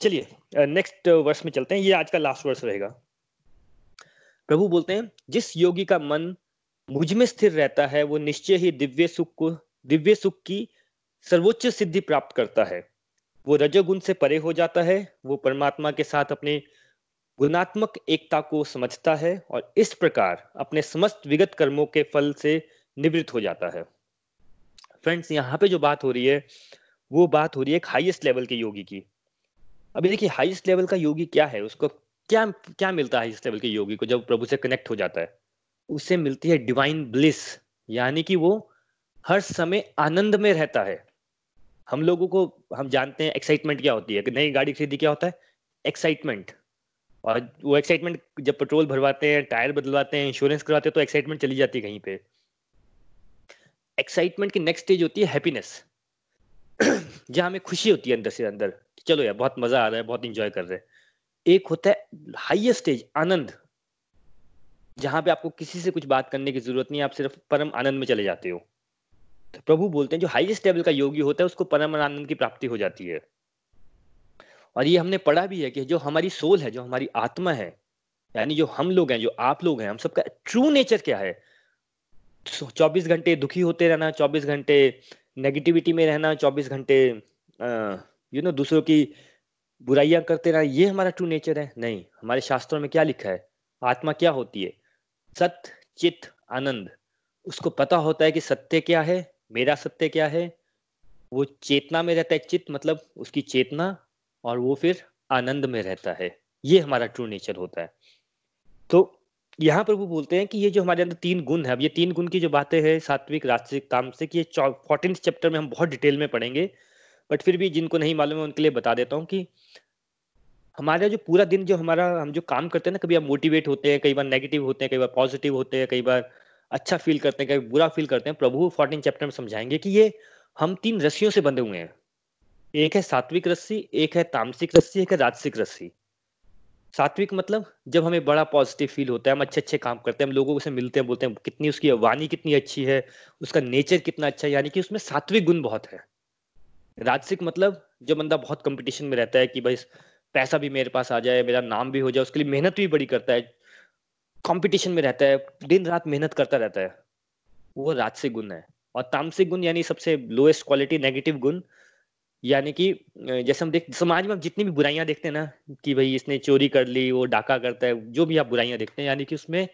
चलिए नेक्स्ट वर्ष में चलते हैं। ये आज का लास्ट वर्ष रहेगा। प्रभु बोलते हैं, जिस योगी का मन मुझमें स्थिर रहता है, वो निश्चय ही दिव्य सुख को, दिव्य सुख की सर्वोच्च सिद्धि प्राप्त करता है। वो रजोगुण से परे हो जाता है, वो परमात्मा के साथ अपने गुणात्मक एकता को समझता है और इस प्रकार अपने समस्त विगत कर्मों के फल से निवृत्त हो जाता है। फ्रेंड्स, यहाँ पे जो बात हो रही है, वो बात हो रही है एक हाईएस्ट लेवल के योगी की। अभी देखिए हाईएस्ट लेवल का योगी क्या है? उसको क्या क्या मिलता है हाईएस्ट लेवल के योगी को जब प्रभु से कनेक्ट हो जाता है? उसे मिलती है डिवाइन ब्लिस यानी कि वो हर समय आनंद में रहता है। हम लोगों को, हम जानते हैं एक्साइटमेंट क्या होती है। कि नई गाड़ी खरीदी, क्या होता है? एक्साइटमेंट और वो एक्साइटमेंट जब पेट्रोल भरवाते हैं टायर बदलवाते हैं इंश्योरेंस करवाते हैं तो एक्साइटमेंट चली जाती है कहीं पे। एक्साइटमेंट की नेक्स्ट स्टेज होती है हैप्पीनेस जहाँ हमें खुशी होती है अंदर से अंदर। चलो यार, बहुत मज़ा आ रहा है, बहुत इंजॉय कर रहे हैं। एक होता है हाईएस्ट स्टेज आनंद। जहाँ पे आपको किसी से कुछ बात करने की ज़रूरत नहीं आप सिर्फ़ परम आनंद में चले जाते हो। प्रभु बोलते हैं, जो हाईएस्ट लेवल का योगी होता है, उसको परम आनंद की प्राप्ति हो जाती है। और ये हमने पढ़ा भी है कि जो हमारी सोल है, जो हमारी आत्मा है, यानी जो हम लोग हैं, जो आप लोग हैं, हम सबका ट्रू नेचर क्या है? चौबीस घंटे दुखी होते रहना, चौबीस घंटे नेगेटिविटी में रहना, चौबीस घंटे यू नो दूसरों की बुराइयाँ करते रहना, ये हमारा ट्रू नेचर है? नहीं। हमारे शास्त्रों में क्या लिखा है? आत्मा क्या होती है? सत्य चित, आनंद। उसको पता होता है कि सत्य क्या है मेरा सत्य क्या है? वो चेतना में रहता है, चित्त मतलब उसकी चेतना और वो फिर आनंद में रहता है। ये हमारा ट्रू नेचर होता है। तो यहाँ पर वो बोलते हैं कि ये जो हमारे अंदर तीन गुण है, अब ये तीन गुण की जो बातें हैं, सात्विक, राजसिक, तामसिक, ये फोर्टीन चैप्टर में हम बहुत डिटेल में पढ़ेंगे। बट फिर भी जिनको नहीं मालूम है, उनके लिए बता देता हूँ कि हमारा जो पूरा दिन जो हमारा, हम जो काम करते हैं ना, कभी हम मोटिवेट होते हैं, कई बार नेगेटिव होते हैं, कई बार पॉजिटिव होते हैं, कई बार अच्छा फील करते हैं, कभी बुरा फील करते हैं, प्रभु फोर्टीन चैप्टर में समझाएँगे कि ये हम तीन रस्सियों से बंधे हुए हैं। एक है सात्विक रस्सी, एक है तामसिक रस्सी, एक है राजसिक रस्सी। सात्विक मतलब जब हमें बड़ा पॉजिटिव फील होता है, हम अच्छे अच्छे काम करते हैं, हम लोगों से मिलते हैं, बोलते हैं, कितनी उसकी वाणी कितनी अच्छी है, उसका नेचर कितना अच्छा है, यानी कि उसमें सात्विक गुण बहुत है। राजसिक मतलब जो बंदा बहुत कंपटीशन में रहता है कि भाई पैसा भी मेरे पास आ जाए, मेरा नाम भी हो जाए, उसके लिए मेहनत भी बड़ी करता है कंपटीशन में रहता है, दिन रात मेहनत करता रहता है, वो राजसिक गुण है। और तामसिक गुण यानी सबसे लोएस्ट क्वालिटी नेगेटिव गुण, यानी कि जैसे हम देख, समाज में हम जितनी भी बुराइयाँ देखते हैं ना, कि भाई इसने चोरी कर ली, वो डाका करता है, जो भी आप बुराइयाँ देखते हैं, यानी कि उसमें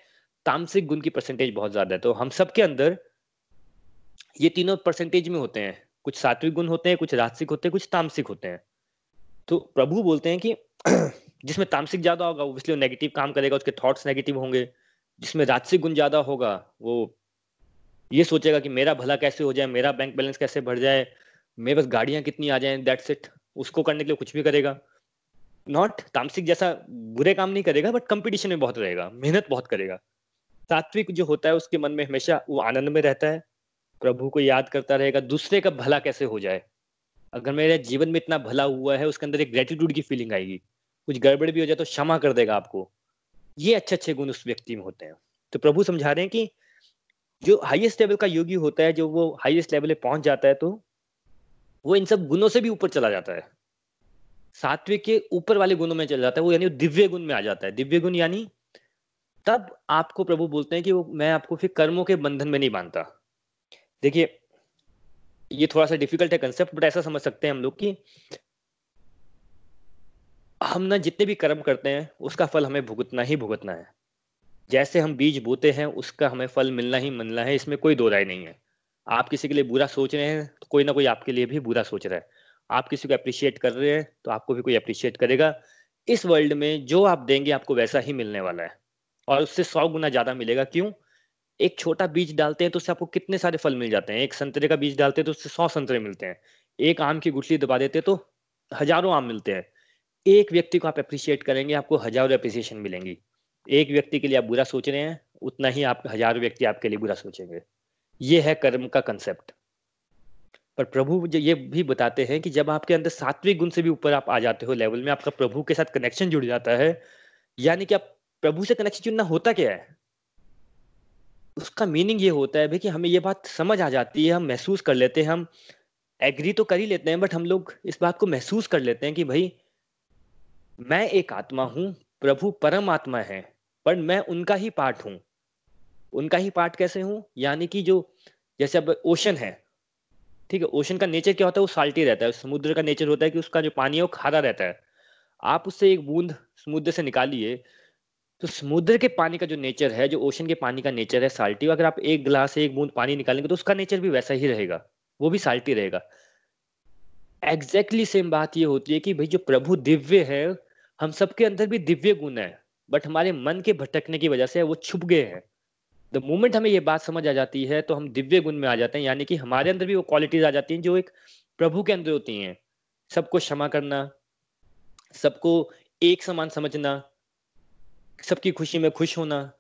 तामसिक गुण की परसेंटेज बहुत ज़्यादा है। तो हम सबके अंदर ये तीनों परसेंटेज में होते हैं। कुछ सात्विक गुण होते हैं, कुछ राजसिक होते हैं, कुछ तामसिक होते हैं। तो प्रभु बोलते हैं कि जिसमें तामसिक ज़्यादा होगा, वो इसलिए नेगेटिव काम करेगा, उसके थॉट्स नेगेटिव होंगे। जिसमें राजसिक गुण ज़्यादा होगा, वो ये सोचेगा कि मेरा भला कैसे हो जाए, मेरा बैंक बैलेंस कैसे बढ़ जाए, मेरे पास गाड़ियाँ कितनी आ जाए दैट्स इट उसको करने के लिए कुछ भी करेगा। नॉट तामसिक जैसा बुरे काम नहीं करेगा बट कंपटीशन में बहुत रहेगा, मेहनत बहुत करेगा। सात्विक जो होता है, उसके मन में हमेशा वो आनंद में रहता है। प्रभु को याद करता रहेगा, दूसरे का भला कैसे हो जाए। अगर मेरे जीवन में इतना भला हुआ है, उसके अंदर एक ग्रेटिट्यूड की फीलिंग आएगी। कुछ गड़बड़ भी हो जाए तो क्षमा कर देगा आपको। ये अच्छे अच्छे गुण उस व्यक्ति में होते हैं। तो प्रभु समझा रहे हैं कि जो हाईएस्ट लेवल का योगी होता है जो वो हाईएस्ट लेवल पे पहुँच जाता है तो वो इन सब गुणों से भी ऊपर चला जाता है। सात्विक के ऊपर वाले गुणों में चला जाता है, वो यानी दिव्य गुण में आ जाता है। दिव्य गुण यानी तब आपको प्रभु बोलते हैं कि वो, मैं आपको फिर कर्मों के बंधन में नहीं बांधता। देखिए ये थोड़ा सा डिफ़िकल्ट है कंसेप्ट बट ऐसा समझ सकते हैं हम लोग कि हम ना जितने भी कर्म करते हैं, उसका फल हमें भुगतना ही भुगतना है। जैसे हम बीज बोते हैं, उसका हमें फल मिलना ही मिलना है, इसमें कोई दो राय नहीं है। आप किसी के लिए बुरा सोच रहे हैं तो कोई ना कोई आपके लिए भी बुरा सोच रहा है। आप किसी को अप्रिशिएट कर रहे हैं तो आपको भी कोई अप्रिशिएट करेगा। इस वर्ल्ड में जो आप देंगे, आपको वैसा ही मिलने वाला है। और उससे सौ गुना ज़्यादा मिलेगा। क्यों? एक छोटा बीज डालते हैं तो उससे आपको कितने सारे फल मिल जाते हैं? एक संतरे का बीज डालते हैं तो उससे सौ संतरे मिलते हैं। एक आम की गुठली दबा देते हैं तो हज़ारों आम मिलते हैं। एक व्यक्ति को आप अप्रिशिएट करेंगे, आपको हज़ारों अप्रिसिएशन मिलेंगी। एक व्यक्ति के लिए आप बुरा सोच रहे हैं, उतना ही आप, हज़ारों व्यक्ति आपके लिए बुरा सोचेंगे। ये है कर्म का कंसेप्ट पर प्रभु ये भी बताते हैं कि जब आपके अंदर सात्विक गुण से भी ऊपर आप आ जाते हो लेवल में, आपका प्रभु के साथ कनेक्शन जुड़ जाता है। यानी कि आप प्रभु से कनेक्शन जुड़ना होता क्या है? उसका मीनिंग ये होता है, भाई, कि हमें ये बात समझ आ जाती है, हम महसूस कर लेते हैं, हम एग्री तो कर ही लेते हैं बट हम लोग इस बात को महसूस कर लेते हैं कि भाई, मैं एक आत्मा हूँ, प्रभु परम आत्मा है, पर मैं उनका ही पार्ट हूँ। उनका ही पार्ट कैसे हूँ? यानी कि जो, जैसे अब ओशन है, ठीक है ओशन का नेचर क्या होता है? वो साल्टी रहता है, समुद्र का नेचर होता है कि उसका जो पानी है वो खारा रहता है। आप उससे एक बूंद समुद्र से निकालिए तो समुद्र के पानी का जो नेचर है, जो ओशन के पानी का नेचर है साल्टी अगर आप एक गिलास एक बूंद पानी निकालेंगे तो उसका नेचर भी वैसा ही रहेगा। वो भी साल्टी रहेगा। एग्जैक्टली exactly सेम बात ये होती है कि भाई जो प्रभु दिव्य है, हम सबके अंदर भी दिव्य गुण है बट हमारे मन के भटकने की वजह से वो छुप गए हैं। द मोमेंट हमें ये बात समझ आ जाती है तो हम दिव्य गुण में आ जाते हैं, यानी कि हमारे अंदर भी वो क्वालिटीज आ जाती हैं, जो एक प्रभु के अंदर होती हैं। सबको क्षमा करना, सबको एक समान समझना सबकी खुशी में खुश होना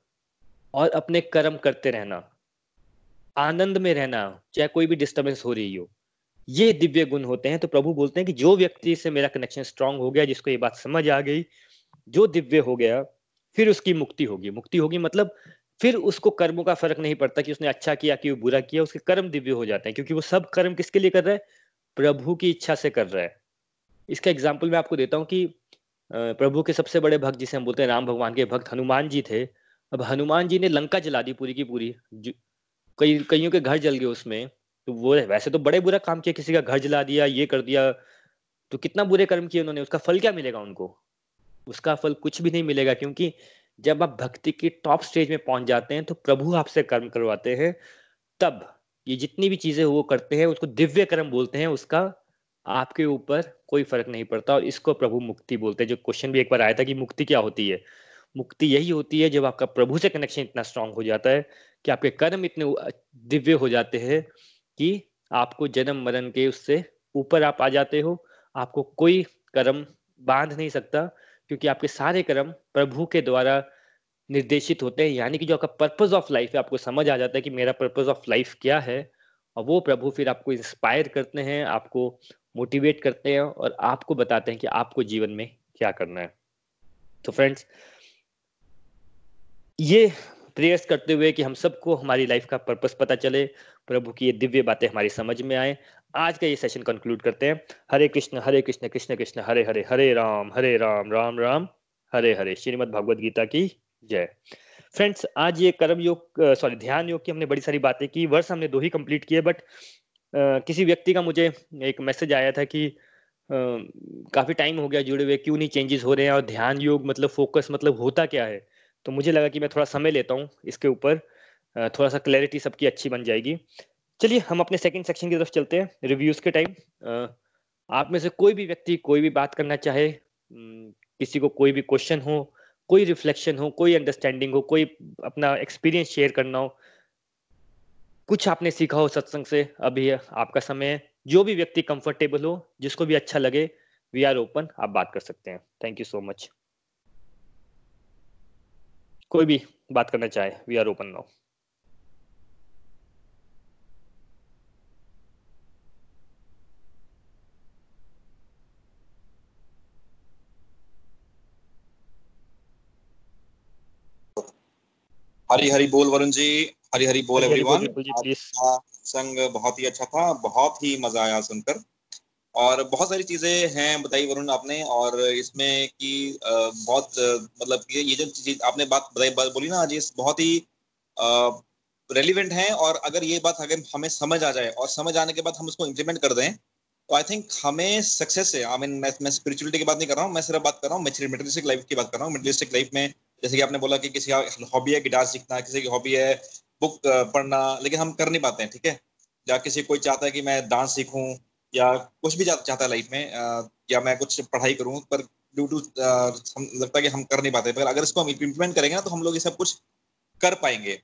और अपने कर्म करते रहना, आनंद में रहना, चाहे कोई भी डिस्टर्बेंस हो रही हो, ये दिव्य गुण होते हैं। तो प्रभु बोलते हैं कि जो व्यक्ति से मेरा कनेक्शन स्ट्रांग हो गया, जिसको ये बात समझ आ गई, जो दिव्य हो गया, फिर उसकी मुक्ति होगी। मुक्ति होगी मतलब फिर उसको कर्मों का फ़र्क नहीं पड़ता कि उसने अच्छा किया कि वो बुरा किया, उसके कर्म दिव्य हो जाते हैं, क्योंकि वो सब कर्म किसके लिए कर रहा है? प्रभु की इच्छा से कर रहा है। इसका एग्ज़ाम्पल मैं आपको देता हूँ कि प्रभु के सबसे बड़े भक्त जिसे हम बोलते हैं राम भगवान के भक्त हनुमान जी थे। अब हनुमान जी ने लंका जला दी पूरी की पूरी। कई, कईयों के घर जल गए उसमें। तो वो वैसे तो बड़े बुरा काम किया, किसी का घर जला दिया, ये कर दिया। तो कितना बुरे कर्म किए उन्होंने, उसका फल क्या मिलेगा उनको? उसका फल कुछ भी नहीं मिलेगा, क्योंकि जब आप भक्ति की टॉप स्टेज में पहुँच जाते हैं तो प्रभु आपसे कर्म करवाते हैं। तब ये जितनी भी चीज़ें वो करते हैं, उसको दिव्य कर्म बोलते हैं, उसका आपके ऊपर कोई फ़र्क नहीं पड़ता और इसको प्रभु मुक्ति बोलते हैं। जो क्वेश्चन भी एक बार आया था कि मुक्ति क्या होती है? मुक्ति यही होती है जब आपका प्रभु से कनेक्शन इतना स्ट्रांग हो जाता है कि आपके कर्म इतने दिव्य हो जाते हैं कि आपको जन्म मरण के उससे ऊपर आप आ जाते हो। आपको कोई कर्म बाँध नहीं सकता क्योंकि आपके सारे कर्म प्रभु के द्वारा निर्देशित होते हैं। यानी कि जो आपका पर्पज ऑफ़ लाइफ है, आपको समझ आ जाता है कि मेरा पर्पज ऑफ़ लाइफ क्या है और वो प्रभु फिर आपको इंस्पायर करते हैं, आपको मोटिवेट करते हैं और आपको बताते हैं कि आपको जीवन में क्या करना है। तो फ्रेंड्स ये प्रेयर्स करते हुए कि हम सबको हमारी लाइफ का पर्पस पता चले, प्रभु की ये दिव्य बातें हमारी समझ में आए। आज का ये सेशन कंक्लूड करते हैं। हरे कृष्ण हरे कृष्ण कृष्ण कृष्ण, हरे हरे हरे राम हरे राम राम राम, हरे हरे। श्रीमद भगवद गीता की जय। फ्रेंड्स आज ये कर्म योग सॉरी ध्यान योग की हमने बड़ी सारी बातें की। वर्ष हमने दो ही कंप्लीट किए बट किसी व्यक्ति का मुझे एक मैसेज आया था कि काफ़ी टाइम हो गया जुड़े हुए, क्यों नहीं चेंजेस हो रहे हैं और ध्यान योग मतलब फोकस मतलब होता क्या है? तो मुझे लगा कि मैं थोड़ा समय लेता हूँ इसके ऊपर। थोड़ा सा क्लैरिटी सबकी अच्छी बन जाएगी। चलिए, हम अपने सेकंड सेक्शन की तरफ़ चलते हैं रिव्यूज़ के टाइम आप में से कोई भी व्यक्ति कोई भी बात करना चाहे किसी को कोई भी क्वेश्चन हो, कोई रिफ्लेक्शन हो, कोई अंडरस्टैंडिंग हो, कोई अपना एक्सपीरियंस शेयर करना हो कुछ आपने सीखा हो सत्संग से, अभी आपका समय है। जो भी व्यक्ति कंफर्टेबल हो, जिसको भी अच्छा लगे वी आर ओपन आप बात कर सकते हैं। थैंक यू सो मच कोई भी बात करना चाहे we are open now Hari Hari बोल वरुण जी। हरी हरी बोल एवरीवन संग बहुत ही अच्छा था बहुत ही मज़ा आया सुनकर। और बहुत सारी चीज़ें हैं बताई वरुण आपने और इसमें कि बहुत मतलब ये ये जो चीज़ आपने बात बताई बात बोली ना आज बहुत ही रेलिवेंट है और अगर ये बात अगर हमें समझ आ जाए और समझ आने के बाद हम उसको इम्प्लीमेंट कर दें तो आई थिंक हमें सक्सेस है आई मीन मैं मैं स्पिरिचुअलिटी की बात नहीं कर रहा हूँ मैं सिर्फ़ बात कर रहा हूँ मेटलिस्टिक लाइफ की बात कर रहा हूँ। मेटलिस्टिक लाइफ में जैसे कि आपने बोला कि किसी का हॉबी है गिटार सीखना, किसी की हॉबी है बुक पढ़ना, लेकिन हम कर नहीं पाते हैं, ठीक है? या किसी कोई चाहता है कि मैं डांस सीखूं, या कुछ भी चाहता है लाइफ में या मैं कुछ पढ़ाई करूँ, पर ड्यू टू लगता है कि हम कर नहीं पाते, पर अगर इसको हम इम्प्लीमेंट करेंगे ना तो हम लोग ये सब कुछ कर पाएँगे।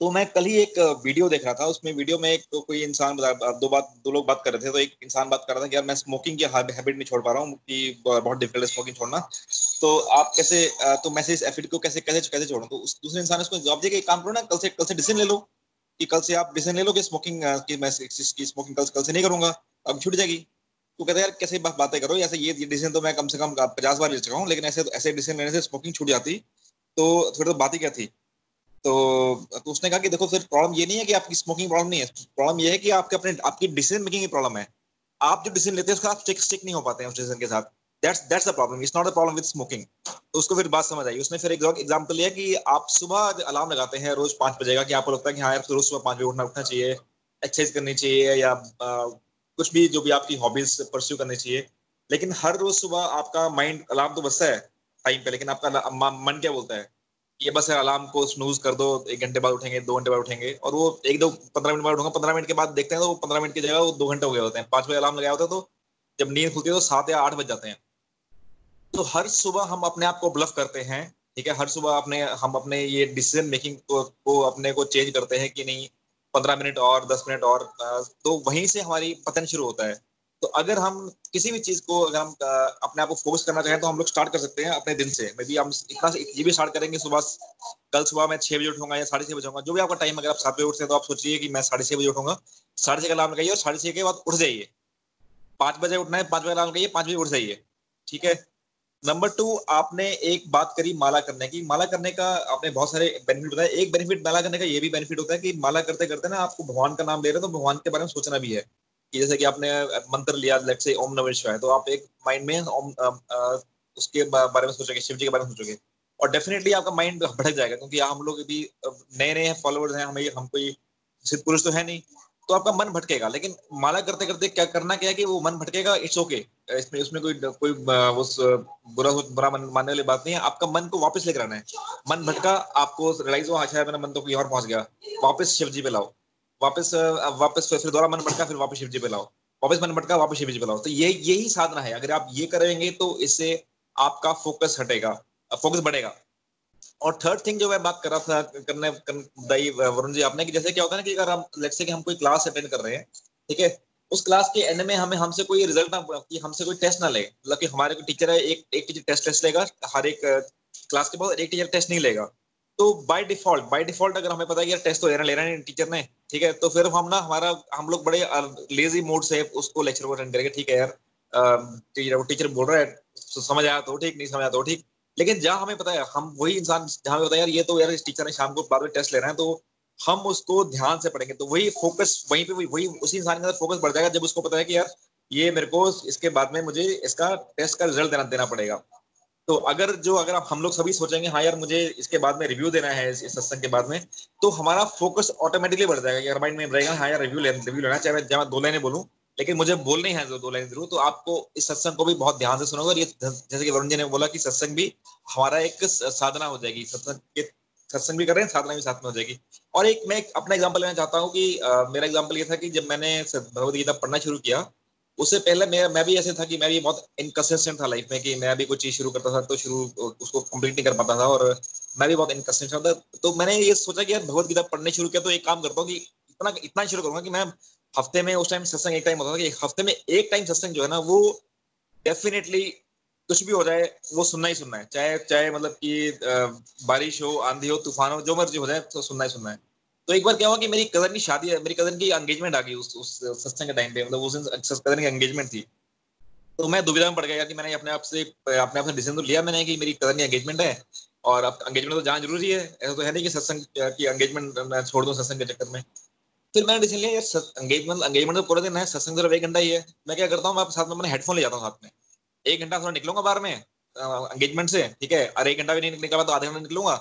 तो मैं कल ही एक वीडियो देख रहा था, उसमें वीडियो में एक तो कोई इंसान दो बात, दो लोग बात कर रहे थे तो एक इंसान बात कर रहा था कि यार मैं स्मोकिंग की हैबिट नहीं छोड़ पा रहा हूँ, कि बहुत डिफ़िकल्ट स्मोकिंग छोड़ना। तो आप कैसे तो मैं इस एफिड को कैसे कैसे कैसे छोड़ूं? तो उस दूसरे इंसान उसको जवाब दिया काम करो ना कल से कल से डिसीज़न ले लो कि कल से आप डिसीज़न ले लो कि स्मोकिंग की मैं की स्मोकिंग कल कल से नहीं करूँगा अब छूट जाएगी। तो कहते यार कैसे बातें करो ऐसे ये डिसीज़न तो मैं कम से कम पचास बार ले चुका हूँ लेकिन ऐसे ऐसे डिसीज़न लेने से स्मोकिंग छूट जाती। तो थोड़ी तो बात ही क्या थी? तो, तो उसने कहा कि देखो फिर प्रॉब्लम ये नहीं है कि आपकी स्मोकिंग प्रॉब्लम नहीं है प्रॉब्लम ये है कि आपके अपने आपकी डिसीज़न मेकिंग की प्रॉब्लम है। आप जो डिसीज़न लेते हैं उसका आप स्टिक स्टिक नहीं हो पाते हैं उस डिसीज़न के साथ। That's that's the problem it's not a problem with smoking तो उसको फिर बात समझ आई। उसने फिर एक एग्जांपल लिया कि आप सुबह अलार्म लगाते हैं रोज पाँच बजे का कि आपको लगता है कि हाँ यार रोज सुबह पाँच बजे उठना उठना चाहिए एक्सरसाइज करनी चाहिए या आ, कुछ भी जो भी आपकी हॉबीज परस्यू करनी चाहिए। लेकिन हर रोज सुबह आपका माइंड अलार्म तो बजता है टाइम पे लेकिन आपका मन क्या बोलता है? ये बस अलार्म को स्नूज कर दो एक घंटे बाद उठेंगे दो घंटे बाद उठेंगे और वो एक दो पंद्रह मिनट बाद उठूँगा पंद्रह मिनट के बाद देखते हैं तो पंद्रह मिनट की जगह वो दो घंटे हो गए होते हैं। पाँच बजे अलार्म लगाया होता है तो जब नींद खुलती है तो सात या आठ बज जाते हैं। तो हर सुबह हम अपने आप को ब्लफ करते हैं ठीक है? हर सुबह अपने हम अपने ये डिसीज़न मेकिंग को, को अपने को चेंज करते हैं कि नहीं पंद्रह मिनट और दस मिनट और तो वहीं से हमारी पतन शुरू होता है। तो अगर हम किसी भी चीज़ को अगर हम अपने आप को फोकस करना चाहें तो हम लोग स्टार्ट कर सकते हैं अपने दिन से। मे बी हम इतना ये भी स्टार्ट करेंगे सुबह कल सुबह मैं छह बजे उठूँगा या साढ़े छह बजे उठूँगा। जो भी आपका टाइम अगर आप सात बजे उठते हैं तो आप सोचिए कि मैं साढ़े छह बजे उठूँगा। साढ़े छह का अलार्म लगाइए और साढ़े छह के बाद उठ जाइए। पाँच बजे उठना है पाँच बजे अलार्म लगाइए पाँच बजे उठ जाइए। ठीक है? नंबर टू आपने एक बात करी माला करने की। माला करने का आपने बहुत सारे बेनिफिट बताया एक बेनिफिट माला करने का ये भी बेनिफिट होता है कि माला करते करते ना आपको भगवान का नाम ले रहे हो तो भगवान के बारे में सोचना भी है। कि जैसे कि आपने मंत्र लिया लेट से ओम नमः शिवाय तो आप एक माइंड में ओम उसके बारे में सोचोगे, शिव जी के बारे में सोचोगे। और डेफिनेटली आपका माइंड भटक जाएगा, क्योंकि हम लोग भी नए नए फॉलोअर्स हैं, हमें, हम कोई सिद्ध पुरुष तो है नहीं। तो आपका मन भटकेगा। लेकिन माला करते करते क्या करना क्या है कि वो मन भटकेगा इट्स ओके okay. इसमें, उसमें कोई कोई उस बुरा बुरा मन, मानने वाली बात नहीं है। आपका मन को वापस लेकर आना है। मन भटका, आपको रियलाइज़ हुआ अच्छा है मेरा मन तो कोई और पहुँच गया। वापस शिव जी पे लाओ। वापस वापस फिर दोबारा मन भटका, फिर वापस शिव जी पे लाओ। वापस मन भटका, वापस शिव जी पे लाओ। तो ये, यही साधना है। अगर आप ये करेंगे तो इससे आपका फोकस हटेगा। फोकस बढ़ेगा। और थर्ड थिंग जो मैं बात कर रहा था करने दाई, वरुण जी आपने कि जैसे क्या होता है ना कि अगर हम लेट्स से कि हम कोई क्लास अटेंड कर रहे हैं, ठीक है? उस क्लास के एंड में हमें, हमसे कोई रिज़ल्ट ना, कि हमसे कोई टेस्ट ना ले। मतलब कि हमारे कोई टीचर है, एक एक टीचर टेस्ट टेस्ट लेगा, हर एक क्लास के बाद एक टीचर टेस्ट नहीं लेगा। तो बाय डिफ़ॉल्ट बाय डिफ़ॉल्ट अगर हमें पता है कि यार टेस्ट तो लेना लेना नहीं टीचर ने, ठीक है? तो फिर हम ना, हमारा, हम लोग बड़े लेजी मोड से उसको लेक्चर को अटेंड करेंगे, ठीक है यार? टीचर टीचर बोल रहा है, समझ आया तो ठीक, नहीं समझ आया तो ठीक। लेकिन जहाँ हमें पता है, हम वही इंसान जहाँ पता है, यार, ये तो यार इस टीचर ने शाम को बार बार टेस्ट ले रहे हैं तो हम उसको ध्यान से पढ़ेंगे। तो वही फोकस वहीं पे, वही उसी इंसान के अंदर फोकस बढ़ जाएगा जब उसको पता है कि यार, ये मेरे को इसके बाद में मुझे इसका टेस्ट का रिज़ल्ट देना देना पड़ेगा। तो अगर जो, अगर आप, हम लोग सभी सोचेंगे हाँ यार, मुझे इसके बाद में रिव्यू देना है, इस सत्संग के बाद में तो हमारा फोकस ऑटोमेटिकली बढ़ जाएगा। यार माइंड में रहेगा हाँ यार रिव्यू लेना रिव्यू लेना मैं चाहे मैं दो लाइनें बोलूँ लेकिन मुझे बोलनी है दो लाइन ज़रूर तो आपको इस सत्संग को भी बहुत ध्यान से सुनोगे और ये जैसे कि वरुण जी ने बोला कि सत्संग भी हमारा एक साधना हो जाएगी सत्संग के सत्संग भी कर रहे हैं साधना भी साथ में हो जाएगी। और एक मैं अपना एग्ज़ाम्पल लेना चाहता हूँ कि आ, मेरा एग्ज़ाम्पल ये था कि जब मैंने भगवदगीता पढ़ना शुरू किया उससे पहले मैं मैं भी ऐसे था कि मैं भी बहुत इनकन्सिस्टेंट था लाइफ में कि मैं भी कोई चीज़ शुरू करता था तो शुरू उसको कंप्लीट नहीं कर पाता था और मैं भी बहुत इनकन्सिस्टेंट था। तो मैंने ये सोचा कि यार भगवत गीता पढ़ने शुरू किया तो एक काम करता हूँ कि इतना इतना शुरू करूँगा कि मैं हफ़्ते में उस टाइम सत्संग एक टाइम होता था कि हफ़्ते में एक टाइम सत्संग जो है ना, वो डेफिनेटली कुछ भी हो जाए, वो सुनना ही सुनना है। चाहे चाहे मतलब कि बारिश हो, आंधी हो, तूफ़ान हो, जो मर्ज़ी हो जाए तो सुनना ही सुनना है। तो एक बार क्या हुआ कि मेरी कज़न की शादी है, मेरी कज़न की एंगेजमेंट आ गई उस उस सत्संग के टाइम पे मतलब उस दिन कज़न की एंगेजमेंट थी। तो मैं दुविधा में पड़ गया कि मैंने अपने आप से, अपने आप से डिसीज़न तो लिया मैंने कि मेरी कज़न की एंगेजमेंट है और अब एंगेजमेंट तो जाना ज़रूरी है। ऐसा तो है नहीं कि सत्संग, की एंगेजमेंट मैं छोड़ दूँ सत्संग के चक्कर में। फिर मैंने डिसीज़न लिया, यार एंगेजमेंट एंगेजमेंट तो पूरे दिन है, सत्संग सिर्फ़ एक घंटा ही है। मैं क्या करता हूँ, मैं साथ में अपने हेडफोन ले जाता हूँ साथ में। एक घंटा थोड़ा निकलूँगा बाहर में एंगेजमेंट से, ठीक है? और एक घंटा भी नहीं निकला तो आधे घंटा निकलूँगा।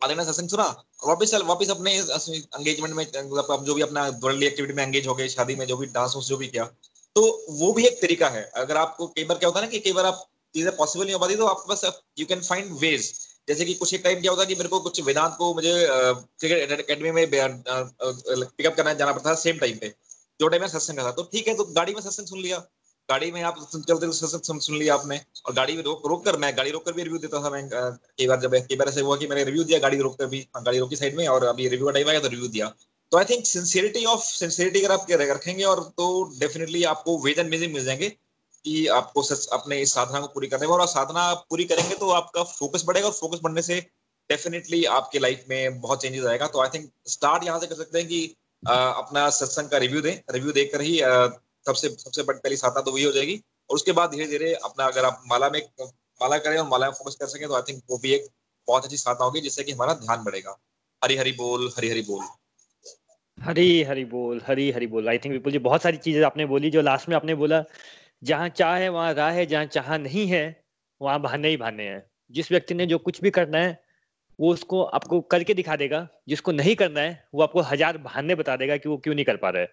आधे घंटा सत्संग सुना वापिस वापिस अपने एंगेजमेंट में मतलब जो भी अपना वर्ल्डली एक्टिविटी में एंगेज हो गए, शादी में जो भी डांस जो भी किया तो वो भी एक तरीका है। अगर आपको कई बार क्या होता है ना कि कई बार आप चीज़ें पॉसिबल नहीं हो पाती तो आपके पास यू कैन फाइंड वेज जैसे कि कुछ एक टाइम क्या होता कि मेरे को कुछ वेदांत को मुझे क्रिकेट एकेडमी में पिकअप करना जाना पड़ता था सेम टाइम पे। जो टाइम में सत्संग था तो ठीक है तो गाड़ी में सत्संग सुन लिया। गाड़ी में आप चलते सुन, सुन लिया आपने। और गाड़ी में रोक रोक कर मैं गाड़ी रोक कर भी रिव्यू देता था मैं कई बार जब कई बार ऐसे हुआ कि मैंने रिव्यू दिया गाड़ी रोक कर भी हाँ, गाड़ी रोकी साइड में और अभी रिव्यू का टाइम आया तो रिव्यू दिया। तो I think sincerity of sincerity अगर आप रखेंगे और तो डेफिनेटली आपको वेज एंड मिल जाएँगे। कि आपको अपने इस साधना को पूरी करने में और साधना पूरी करेंगे तो आपका फोकस बढ़ेगा और फोकस बढ़ने से डेफिनेटली आपके लाइफ में बहुत चेंजेस आएगा। तो आई थिंक स्टार्ट यहाँ से कर सकते हैं कि आ, अपना सत्संग का रिव्यू दें। रिव्यू देकर ही सबसे सबसे बड़ी पहली साधना तो वही हो जाएगी। और उसके बाद धीरे धीरे अपना अगर आप माला में माला करें और माला में फोकस कर सकें तो आई थिंक वो भी एक बहुत अच्छी साधना होगी जिससे कि हमारा ध्यान बढ़ेगा। हरी हरी बोल हरी हरी बोल। हरी हरी बोल हरी हरी बोल। आई थिंक विपुल जी बहुत सारी चीज़ें आपने बोली जो लास्ट में आपने बोला। जहाँ चाह है वहाँ राह है जहाँ चाह नहीं है वहाँ बहाने ही बहाने हैं। जिस व्यक्ति ने जो कुछ भी करना है वो उसको आपको करके दिखा देगा। जिसको नहीं करना है वो आपको हज़ार बहाने बता देगा कि वो क्यों नहीं कर पा रहा है।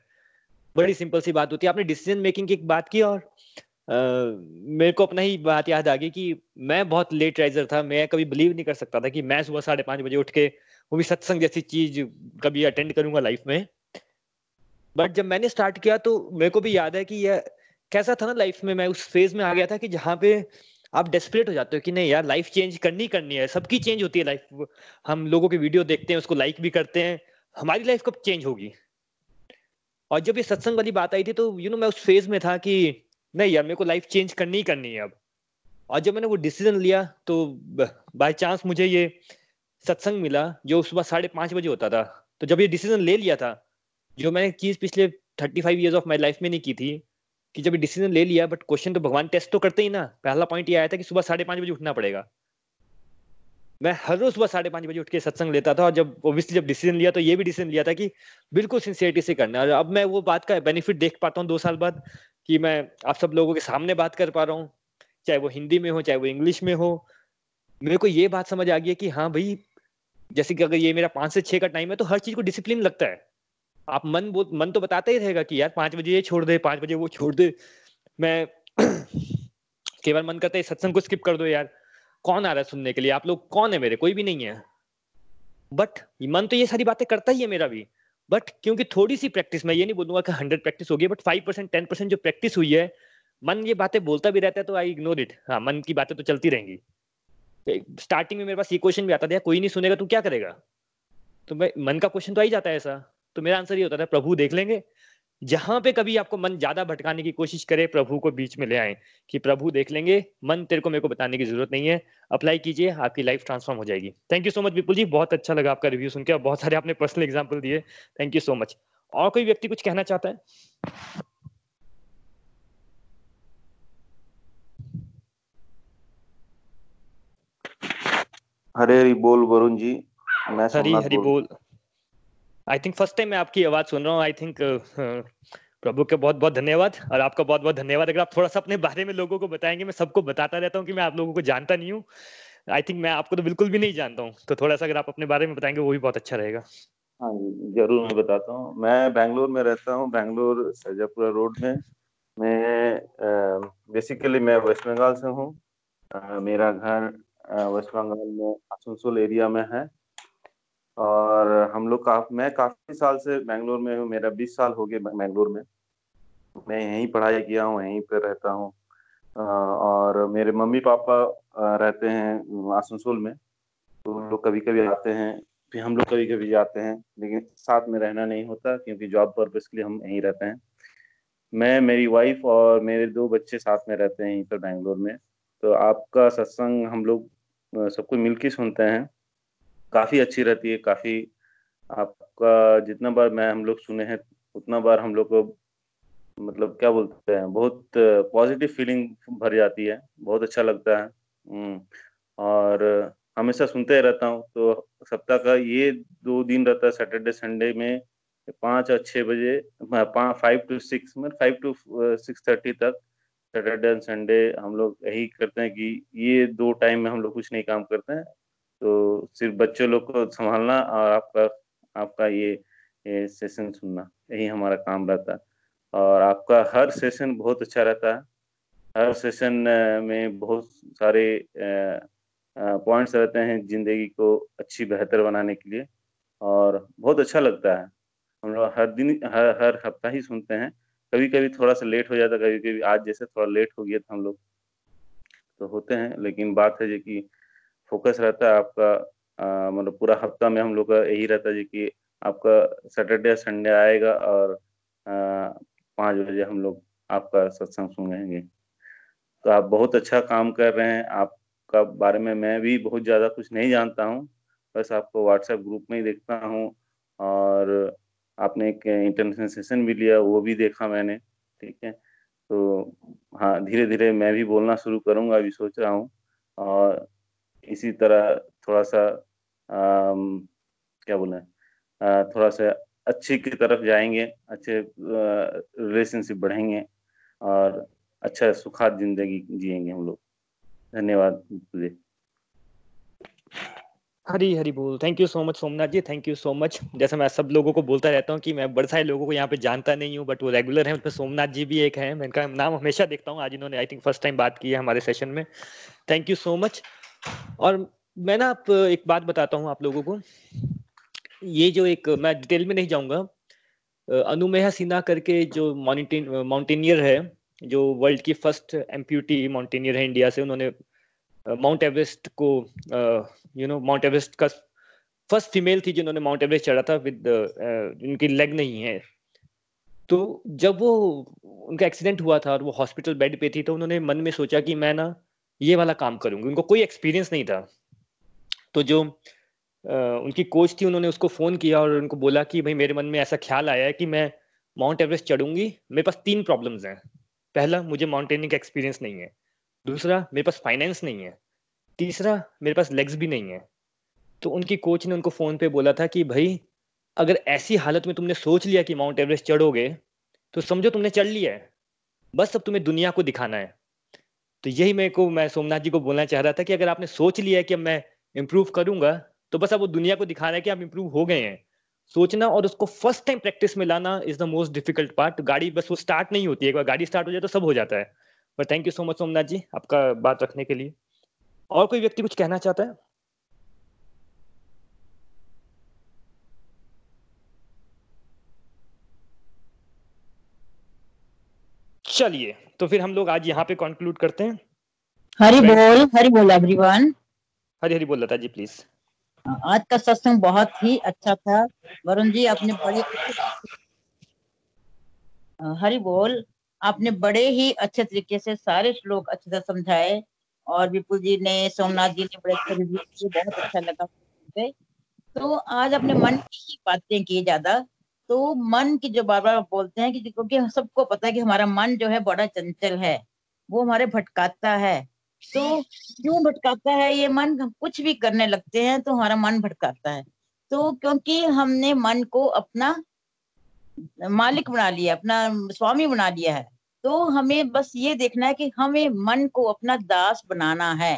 बड़ी सिंपल सी बात होती है। आपने डिसीज़न मेकिंग की एक बात की और आ, मेरे को अपना ही बात याद आ गई कि मैं बहुत लेट राइजर था। मैं कभी बिलीव नहीं कर सकता था कि मैं सुबह साढ़े पाँच बजे उठ के वो भी सत्संग जैसी चीज़ कभी अटेंड करूँगा लाइफ में। बट जब मैंने स्टार्ट किया तो मेरे को भी याद है कि यह कैसा था ना लाइफ में मैं उस फ़ेज़ में आ गया था कि जहाँ पे आप डेस्परेट हो जाते हो कि नहीं यार लाइफ चेंज करनी करनी है सबकी चेंज होती है लाइफ हम लोगों की वीडियो देखते हैं उसको लाइक भी करते हैं हमारी लाइफ कब चेंज होगी? और जब ये सत्संग वाली बात आई थी तो यू you नो know, मैं उस फ़ेज़ में था कि नहीं यार मेरे को लाइफ चेंज करनी ही करनी है अब। और जब मैंने वो डिसीज़न लिया तो बाय चांस मुझे ये सत्संग मिला जो सुबह साढ़े पाँच बजे होता था। तो जब ये डिसीज़न ले लिया था जो मैंने चीज़ पिछले thirty five years of my life में नहीं की थी कि जब डिसीज़न ले लिया बट क्वेश्चन तो भगवान टेस्ट तो करते ही ना। पहला पॉइंट ये आया था कि सुबह साढ़े पाँच बजे उठना पड़ेगा। मैं हर रोज सुबह साढ़े पाँच बजे उठ के सत्संग लेता था और जब ओबियसली जब डिसीज़न लिया तो ये भी डिसीज़न लिया था कि बिल्कुल सिंसियरिटी से करना और अब मैं वो बात का बेनिफिट देख पाता हूँ दो साल बाद कि मैं आप सब लोगों के सामने बात कर पा रहा हूँ, चाहे वो हिंदी में हो, चाहे वो इंग्लिश में हो। मेरे को ये बात समझ आ गई है कि हाँ भाई, जैसे कि अगर ये मेरा पाँच से छह का टाइम है तो हर चीज़ को डिसिप्लिन लगता है। आप मन वो मन तो बताता ही रहेगा कि यार पाँच बजे ये छोड़ दे, पाँच बजे वो छोड़ दे। मैं केवल मन करता है सत्संग को स्किप कर दो यार। कौन आ रहा है सुनने के लिए? आप लोग कौन है मेरे? कोई भी नहीं है। बट मन तो ये सारी बातें करता ही है मेरा भी। बट क्योंकि थोड़ी सी प्रैक्टिस मैं ये नहीं बोलूँगा कि हंड्रेड प्रैक्टिस होगी but five percent ten percent जो प्रैक्टिस हुई है, मन ये बातें बोलता भी रहता है तो आई इग्नोर इट हाँ मन की बातें तो चलती रहेंगी। स्टार्टिंग में मेरे पास ये क्वेश्चन भी आता था कोई नहीं सुनेगा, तू क्या करेगा? तो मैं, मन का क्वेश्चन तो आ ही जाता है ऐसा। तो मेरा आंसर ये होता था प्रभु देख लेंगे। जहाँ पे कभी आपको मन ज़्यादा भटकाने की कोशिश करे प्रभु को बीच में ले आए कि प्रभु देख लेंगे मन तेरे को मेरे को बताने की ज़रूरत नहीं है अप्लाई कीजिए आपकी लाइफ ट्रांसफॉर्म हो जाएगी। Thank you so much Vipul ji बहुत अच्छा लगा आपका रिव्यू सुनकर बहुत सारे आपने पर्सनल एग्ज़ाम्पल दिए। थैंक यू सो मच और कोई व्यक्ति कुछ कहना चाहता है? हरे हरी बोल वरुण जी। मैं हरी हरी बोल। आई थिंक फ़र्स्ट टाइम मैं आपकी आवाज़ सुन रहा हूँ। आई थिंक प्रभु के बहुत बहुत धन्यवाद। और आपका बहुत बहुत धन्यवाद। अगर आप थोड़ा सा अपने बारे में लोगों को बताएँगे, मैं सबको बताता रहता हूँ कि मैं आप लोगों को जानता नहीं हूँ। आई थिंक मैं आपको तो बिल्कुल भी नहीं जानता हूँ। तो थोड़ा सा अगर आप अपने बारे में बताएँगे, वो भी बहुत अच्छा रहेगा। हाँ जी, ज़रूर मैं बताता हूँ। मैं बैंगलोर में रहता हूँ, बैंगलोर सरजापुरा रोड में। मैं बेसिकली मैं वेस्ट बंगाल से हूँ। मेरा घर वेस्ट बंगाल में आसनसोल एरिया में है। और हम लोग का, मैं काफ़ी साल से बैंगलोर में हूँ, मेरा बीस साल हो गए बैंगलोर में। मैं यहीं पढ़ाई किया हूँ, यहीं पर रहता हूँ। और मेरे मम्मी पापा रहते हैं आसनसोल में। तो लोग कभी कभी आते हैं, फिर हम लोग कभी कभी जाते हैं, लेकिन साथ में रहना नहीं होता क्योंकि जॉब पर्पज के लिए हम यहीं रहते हैं। मैं, मेरी वाइफ और मेरे दो बच्चे साथ में रहते हैं यहीं पर बैंगलोर में। तो आपका सत्संग हम लोग सबको मिलकर सुनते हैं। काफ़ी अच्छी रहती है काफ़ी आपका जितना बार मैं हम लोग सुने हैं उतना बार हम लोग को मतलब क्या बोलते हैं बहुत पॉजिटिव फीलिंग भर जाती है बहुत अच्छा लगता है। हम्म, और हमेशा सुनते ही रहता हूँ तो सप्ताह का ये दो दिन रहता है सैटरडे संडे में पाँच और छः बजे फाइव टू सिक्स में फाइव टू सिक्स थर्टी तक सैटरडे एंड संडे हम लोग यही करते हैं कि ये दो टाइम में हम लोग कुछ नहीं काम करते हैं। तो सिर्फ़ बच्चों लोग को संभालना और आपका आपका ये, ये सेशन सुनना यही हमारा काम रहता। और आपका हर सेशन बहुत अच्छा रहता है। हर सेशन में बहुत सारे पॉइंट्स रहते हैं ज़िंदगी को अच्छी बेहतर बनाने के लिए। और बहुत अच्छा लगता है। हम लोग हर दिन हर हर हफ़्ता ही सुनते हैं। कभी कभी थोड़ा सा लेट हो जाता कभी कभी आज जैसे थोड़ा लेट हो गया था हम लोग। तो होते हैं लेकिन बात है जो कि फोकस रहता है आपका मतलब पूरा हफ़्ता में हम लोग का यही रहता है कि आपका सैटरडे संडे आएगा और पाँच बजे हम लोग आपका सत्संग सुनेंगे। तो आप बहुत अच्छा काम कर रहे हैं। आपका बारे में मैं भी बहुत ज़्यादा कुछ नहीं जानता हूँ। बस आपको व्हाट्सएप ग्रुप में ही देखता हूँ और आपने एक इंटरनेशनल सेशन भी लिया, वो भी देखा मैंने, ठीक है? तो हाँ धीरे धीरे मैं भी बोलना शुरू करूँगा, अभी सोच रहा हूँ। और इसी तरह थोड़ा सा आ, क्या बोले थोड़ा सा अच्छी की तरफ़ जाएँगे अच्छे रिलेशनशिप बढ़ेंगे और अच्छा सुखाद ज़िंदगी जिएँगे हम लोग। धन्यवाद हरी हरी बोल। Thank you so much Somnath ji thank you so much जैसे मैं सब लोगों को बोलता रहता हूँ कि मैं बड़े सारे लोगों को यहाँ पे जानता नहीं हूँ बट वो रेगुलर है उसमें सोमनाथ जी भी एक है। मैं इनका नाम हमेशा देखता हूँ आज इन्होंने आई थिंक फ़र्स्ट टाइम बात की है हमारे सेशन में। थैंक यू सो मच और मैं ना आप, एक बात बताता हूँ आप लोगों को। ये जो एक, मैं डिटेल में नहीं जाऊँगा। अनुमेहा सिन्हा करके जो माउंटेन माउंटेनियर है, जो वर्ल्ड की फ़र्स्ट एम्प्यूटी माउंटेनियर है इंडिया से, उन्होंने माउंट एवरेस्ट को यू नो माउंट एवरेस्ट का फ़र्स्ट फीमेल थी जिन्होंने माउंट एवरेस्ट चढ़ा था विद इनकी लेग नहीं है। तो जब वो, उनका एक्सीडेंट हुआ था और वो हॉस्पिटल बेड पे थी तो उन्होंने मन में सोचा कि मैं ना ये वाला काम करूँगी। उनको कोई एक्सपीरियंस नहीं था। तो जो आ, उनकी कोच थी उन्होंने उसको फ़ोन किया और उनको बोला कि भाई मेरे मन में ऐसा ख्याल आया है कि मैं माउंट एवरेस्ट चढ़ूँगी। मेरे पास तीन प्रॉब्लम्स हैं। पहला मुझे माउंटेनिंग का एक्सपीरियंस नहीं है। दूसरा मेरे पास फाइनेंस नहीं है। तीसरा मेरे पास लेग्स भी नहीं है। तो उनकी कोच ने उनको फ़ोन पे बोला था कि भाई अगर ऐसी हालत में तुमने सोच लिया कि माउंट एवरेस्ट चढ़ोगे तो समझो तुमने चढ़ लिया है। बस अब तुम्हें दुनिया को दिखाना है। तो यही मेरे को, मैं सोमनाथ जी को बोलना चाह रहा था कि अगर आपने सोच लिया है कि मैं इम्प्रूव करूँगा तो बस आप वो दुनिया को दिखा रहे हैं कि आप इम्प्रूव हो गए हैं। सोचना और उसको फ़र्स्ट टाइम प्रैक्टिस में लाना is the most difficult part गाड़ी बस वो स्टार्ट नहीं होती, एक बार गाड़ी स्टार्ट हो जाए तो सब हो जाता है। पर thank you so much Somnath ji, आपका बात रखने के लिए। और कोई व्यक्ति कुछ कहना चाहता है? चलिए तो फिर हम लोग आज यहाँ पे कंक्लूड करते हैं। हरी बोल हरी बोल एवरीवन हरी हरी बोल लता जी प्लीज़ आज का सत्संग बहुत ही अच्छा था। वरुण जी आपने बड़ी हरी बोल आपने बड़े ही अच्छे तरीके से सारे श्लोक अच्छे से समझाए और विपुल जी ने सोमनाथ जी ने बड़े अच्छे बहुत अच्छा लगा। तो आज अपने मन की ही बातें की ज़्यादा। तो मन की जो बार बार बोलते हैं कि क्योंकि सबको पता है कि हमारा मन जो है बड़ा चंचल है, वो हमारे भटकाता है। तो क्यों भटकाता है? ये मन हम कुछ भी करने लगते हैं तो हमारा मन भटकाता है। तो क्योंकि हमने मन को अपना मालिक बना लिया, अपना स्वामी बना लिया है तो हमें बस ये देखना है कि हमें मन को अपना दास बनाना है।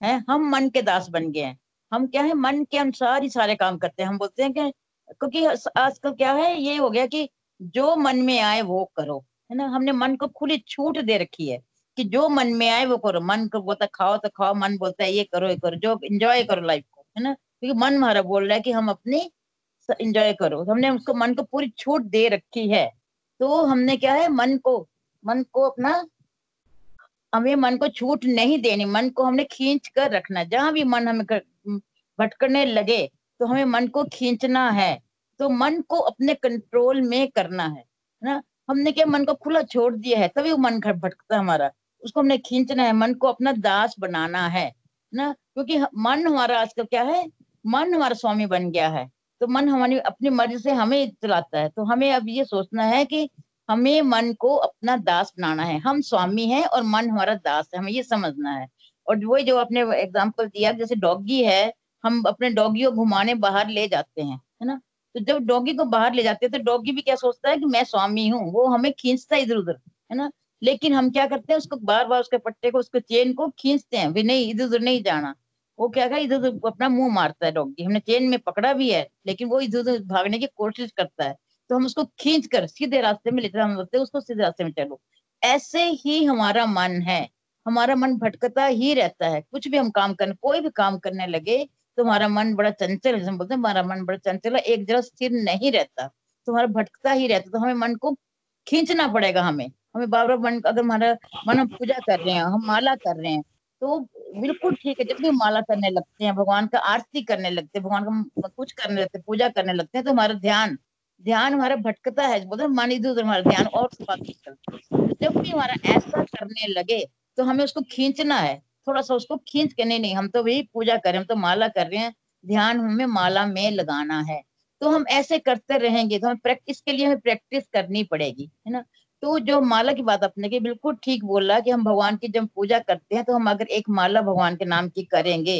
है? हम मन के दास बन गए हैं। हम क्या है? मन के अनुसार ही सारे काम करते हैं। हम बोलते हैं कि क्योंकि आजकल क्या है, ये हो गया कि जो मन में आए वो करो, है ना? हमने मन को खुली छूट दे रखी है कि जो मन में आए वो करो। मन को बोलता खाओ तो खाओ। मन बोलता है, ये करो ये करो। जो इंजॉय करो लाइफ को, है ना? क्योंकि मन हमारा बोल रहा है कि हम अपनी इंजॉय करो। हमने उसको, मन को पूरी छूट दे रखी है। तो हमने क्या है, मन को मन को अपना, हमें मन को छूट नहीं देनी। मन को हमने खींच कर रखना जहाँ भी मन हमें भटकने लगे तो हमें मन को खींचना है तो मन को अपने कंट्रोल में करना है ना? हमने क्या मन को खुला छोड़ दिया है, तभी वो मन भटकता है हमारा। उसको हमने खींचना है, मन को अपना दास बनाना है ना? क्योंकि मन हमारा आजकल क्या है? मन हमारा स्वामी बन गया है तो मन हमारी, अपनी मर्ज़ी से हमें चलाता है तो हमें अब ये सोचना है कि हमें मन को अपना दास बनाना है। हम स्वामी हैं और मन हमारा दास है, हमें ये समझना है। और वही जो आपने एग्ज़ाम्पल दिया, जैसे डॉगी है हम अपने डॉगी को घुमाने बाहर ले जाते हैं, है ना? तो जब डॉगी को बाहर ले जाते हैं तो डॉगी भी क्या सोचता है कि मैं स्वामी हूँ, वो हमें खींचता है इधर उधर, है ना? लेकिन हम क्या करते हैं, उसको बार बार उसके पट्टे को, उसके चेन को खींचते हैं, भी नहीं, इधर उधर नहीं जाना। वो क्या कर इधर उधर अपना मुँह मारता है डॉगी। हमने चेन में पकड़ा भी है, लेकिन वो इधर उधर भागने की कोशिश करता है। तो हम उसको खींच कर सीधे रास्ते में लेते हम बोलते हैं, उसको सीधे रास्ते में चलो। ऐसे ही हमारा मन है, हमारा मन भटकता ही रहता है। कुछ भी हम काम करने, कोई भी काम करने लगे तो हमारा मन बड़ा चंचल है बोलते हैं हमारा मन बड़ा चंचल है, एक जगह स्थिर नहीं रहता तो हमारा भटकता ही रहता तो हमें मन को खींचना पड़ेगा हमें। हमें बार बार मन, अगर हमारा मन हम पूजा कर रहे हैं, हम माला कर रहे हैं तो बिल्कुल ठीक है, जब भी माला करने लगते हैं, भगवान का आरती करने लगते हैं, भगवान का कुछ करने लगते हैं, पूजा करने लगते हैं तो हमारा ध्यान ध्यान हमारा भटकता है, बोलते मान इधर उधर हमारा ध्यान और जब भी हमारा ऐसा करने लगे तो हमें उसको खींचना है। थोड़ा सा उसको खींच के, नहीं नहीं, हम तो वही पूजा कर रहे हैं, हम तो माला कर रहे हैं। ध्यान हमें माला में लगाना है। तो हम ऐसे करते रहेंगे तो हमें प्रैक्टिस के लिए हमें प्रैक्टिस करनी पड़ेगी, है ना? तो जो माला की बात अपने की, बिल्कुल ठीक बोला कि हम भगवान की जब पूजा करते हैं तो हम अगर एक माला भगवान के नाम की करेंगे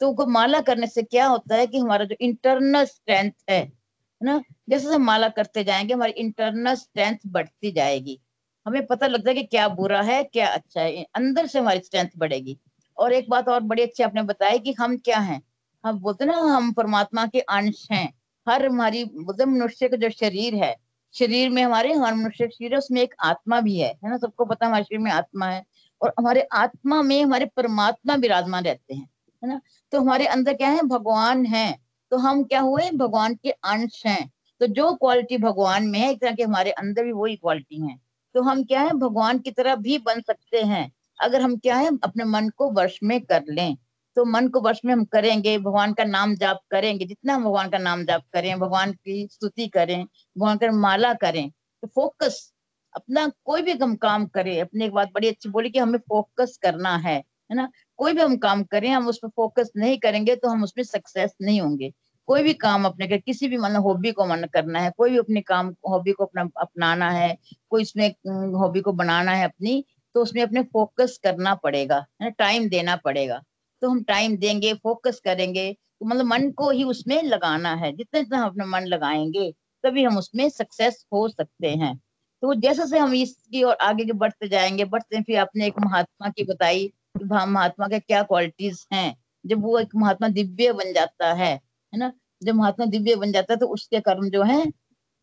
तो वो माला करने से क्या होता है कि हमारा जो इंटरनल स्ट्रेंथ है ना? जैसे जैसे माला करते जाएँगे, हमारी इंटरनल स्ट्रेंथ बढ़ती जाएगी। हमें पता लगता है कि क्या बुरा है, क्या अच्छा है। अंदर से हमारी स्ट्रेंथ बढ़ेगी। और एक बात और बड़ी अच्छी आपने बताई कि हम क्या हैं। हम बोलते ना, हम परमात्मा के अंश हैं। हर हमारी, बोलते मनुष्य का जो शरीर है, शरीर में हमारे हमारे मनुष्य शरीर है, उसमें एक आत्मा भी है। है ना? सबको पता हमारे शरीर में आत्मा है। और हमारे आत्मा में हमारे परमात्मा विराजमान रहते हैं। है ना? तो हमारे अंदर क्या है? भगवान है। तो हम क्या हुए? भगवान के अंश हैं। तो जो क्वालिटी भगवान में है, एक तरह के हमारे अंदर भी वही क्वालिटी है। तो हम क्या है, भगवान की तरह भी बन सकते हैं। अगर हम क्या है, अपने मन को वर्ष में कर लें तो मन को वर्ष में हम करेंगे, भगवान का नाम जाप करेंगे, जितना हम भगवान का नाम जाप करें, भगवान की स्तुति करें, भगवान का माला करें तो फोकस अपना कोई भी हम काम करें, अपने एक बात बड़ी अच्छी बोली कि हमें फोकस करना है है ना? कोई भी हम काम करें, हम उस पर फोकस नहीं करेंगे तो हम उसमें सक्सेस नहीं होंगे। कोई भी काम अपने कर किसी भी मतलब हॉबी को मन करना है, कोई भी अपने काम, हॉबी को अपना, अपनाना है, कोई इसमें हॉबी को बनाना है अपनी तो उसमें अपने फोकस करना पड़ेगा, है ना, टाइम देना पड़ेगा। तो हम टाइम देंगे, फोकस करेंगे तो मतलब मन को ही उसमें लगाना है, जितने जितना हम अपना मन लगाएँगे, तभी हम उसमें सक्सेस हो सकते हैं। तो जैसे से हम इसकी और आगे के बढ़ते जाएँगे, बढ़ते फिर आपने एक महात्मा की बताई कि महात्मा के क्या क्वालिटीज हैं, जब वो एक महात्मा दिव्य बन जाता है है ना? जब महात्मा दिव्य बन जाता है तो उसके कर्म जो है,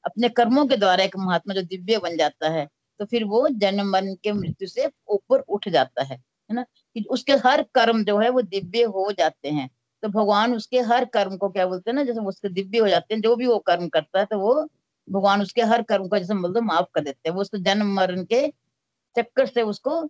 अपने कर्मों के द्वारा एक महात्मा जो दिव्य बन जाता है तो फिर वो जन्म मरण के मृत्यु से ऊपर उठ जाता है है ना? कि उसके हर कर्म जो है वो दिव्य हो जाते हैं। तो भगवान उसके हर कर्म को क्या बोलते हैं ना? जैसे उसके दिव्य हो जाते हैं, जो भी वो कर्म करता है तो वो भगवान उसके हर कर्म को जैसे बोलते माफ़ कर देते हैं। वो उसको जन्म मरण के चक्कर से उसको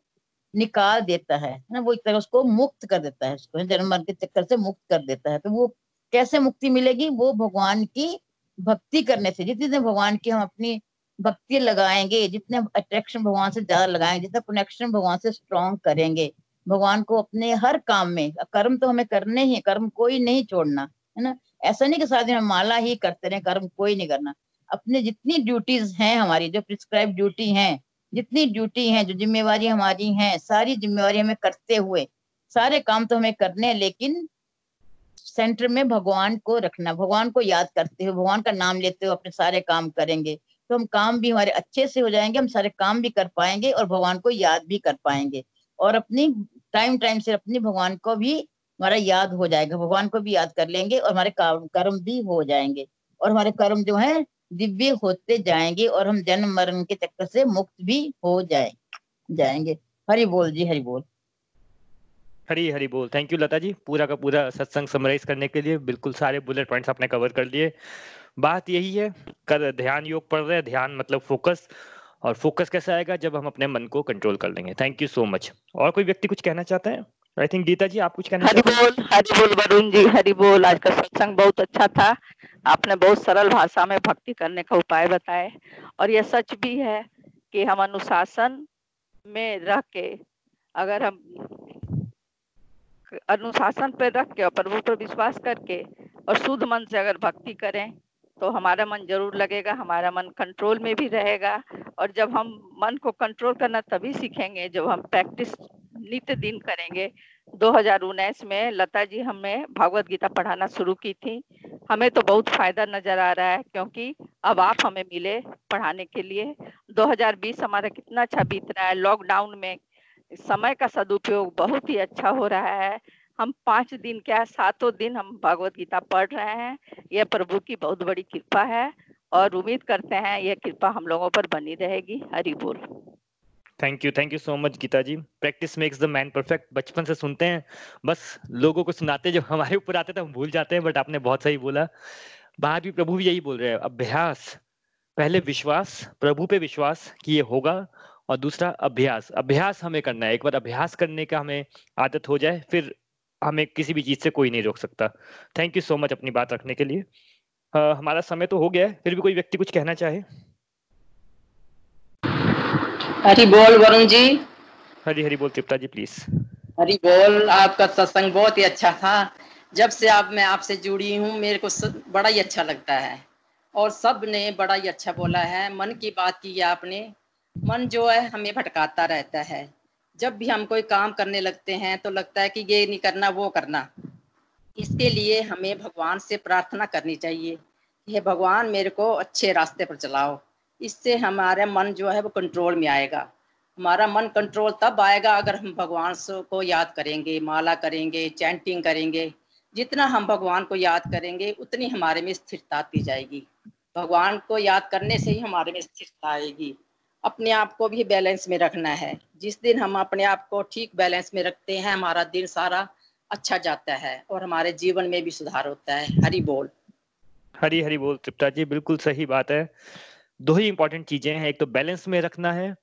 निकाल देता है ना? वो एक तरह उसको मुक्त कर देता है उसको जन्म मरण के चक्कर से मुक्त कर देता है। तो वो कैसे मुक्ति मिलेगी, वो भगवान की भक्ति करने से। जितने भगवान की हम अपनी भक्ति लगाएँगे, जितने अट्रैक्शन भगवान से ज़्यादा लगाएँगे, जितना कनेक्शन भगवान से स्ट्रॉन्ग करेंगे, भगवान को अपने हर काम में, कर्म तो हमें करने ही कर्म कोई नहीं छोड़ना, है ना? ऐसा नहीं कि दिन हम माला ही करते रहे, कर्म कोई नहीं करना। अपने जितनी ड्यूटीज़ हैं हमारी, जो प्रिस्क्राइब ड्यूटी हैं, जितनी ड्यूटी हैं, जो जिम्मेवारी हमारी हैं, सारी जिम्मेवारी हमें करते हुए, सारे काम तो हमें करने हैं, लेकिन सेंटर में भगवान को रखना, भगवान को याद करते हो भगवान का नाम लेते हो अपने सारे काम करेंगे। तो हम काम भी हमारे अच्छे से हो जाएँगे, हम सारे काम भी कर पाएँगे और भगवान को याद भी कर पाएँगे। और अपनी टाइम टाइम से अपने भगवान को भी हमारा याद हो जाएगा, भगवान को भी याद कर लेंगे और हमारे कर्म भी हो जाएँगे। और हमारे कर्म जो है, दिव्य होते जाएँगे और हम जन्म मरण के चक्कर से मुक्त भी हो जाए, जाएँगे। हरि बोल जी, हरि बोल। हरी हरी बोल। Thank you Lata ji. पूरा का पूरा सत्संग समराइज करने के लिए बिल्कुल सारे बुलेट पॉइंट्स आपने कवर कर लिए। बात यही है कर ध्यान योग पढ़ रहे हैं ध्यान मतलब फोकस और फोकस कैसे आएगा? जब हम अपने मन को कंट्रोल कर लेंगे। थैंक यू सो मच और कोई व्यक्ति कुछ कहना चाहते हैं? आई थिंक गीता जी आप कुछ कहना हरी बोल हरी बोल वरुण जी हरी बोल। आज का सत्संग बहुत अच्छा था। आपने बहुत सरल भाषा में भक्ति करने का उपाय बताए। और यह सच भी है कि हम अनुशासन में रह के अगर हम अनुशासन पर रख के और प्रभु पर विश्वास करके और शुद्ध मन से अगर भक्ति करें तो हमारा मन ज़रूर लगेगा, हमारा मन कंट्रोल में भी रहेगा और जब हम मन को कंट्रोल करना तभी सीखेंगे, जब हम प्रैक्टिस नित्य दिन करेंगे। दो हज़ार उन्नीस में लता जी हमें भागवत गीता पढ़ाना शुरू की थी। हमें तो बहुत फ़ायदा नज़र आ रहा है, क्योंकि अब आप हमें मिले पढ़ाने के लिए। 2020 हमारा कितना अच्छा बीत रहा है। लॉकडाउन में समय का सदुपयोग बहुत ही अच्छा हो रहा है। हम पाँच दिन क्या सातों दिन हम भगवत गीता पढ़ रहे हैं। यह प्रभु की बहुत बड़ी कृपा है और उम्मीद करते हैं यह कृपा हम लोगों पर बनी रहेगी। हरि बोल। Thank you thank you so much Geeta ji. Practice makes the man perfect बचपन से सुनते हैं। बस लोगों को सुनाते जब हमारे ऊपर आते थे हम भूल जाते हैं बट आपने बहुत सही बोला। बाहर भी प्रभु भी यही बोल रहे हैं, अभ्यास। पहले विश्वास, प्रभु पे विश्वास कि ये होगा। और दूसरा अभ्यास। अभ्यास हमें करना है। एक बार अभ्यास करने का हमें आदत हो जाए फिर हमें किसी भी चीज़ से कोई नहीं रोक सकता। थैंक यू सो मच अपनी बात रखने के लिए। uh, हमारा समय तो हो गया है। फिर भी कोई व्यक्ति कुछ कहना चाहे? हरी बोल वरुण जी। हरी हरी बोल त्रिप्ता जी प्लीज़ हरी बोल आपका सत्संग बहुत ही अच्छा था। जब से आप मैं आपसे जुड़ी हूँ मेरे को बड़ा ही अच्छा लगता है। और सबने बड़ा ही अच्छा बोला है। मन की बात की आपने। मन जो है हमें भटकाता रहता है। जब भी हम कोई काम करने लगते हैं तो लगता है कि ये नहीं करना, वो करना। इसके लिए हमें भगवान से प्रार्थना करनी चाहिए हे भगवान, मेरे को अच्छे रास्ते पर चलाओ। इससे हमारा मन जो है, वो कंट्रोल में आएगा। हमारा मन कंट्रोल तब आएगा अगर हम भगवान को याद करेंगे, माला करेंगे चैंटिंग करेंगे। जितना हम भगवान को याद करेंगे, उतनी हमारे में स्थिरता आती जाएगी। भगवान को याद करने से ही हमारे में स्थिरता आएगी। अपने आप को भी बैलेंस में रखना है। जिस दिन हम अपने आप को ठीक बैलेंस में रखते हैं, हमारा दिन सारा अच्छा जाता है और हमारे जीवन में भी सुधार होता है। हरी बोल। हरी हरी बोल तृप्ता जी, बिल्कुल सही बात है। दो ही इंपॉर्टेंट चीज़ें हैं। एक तो बैलेंस में रखना है।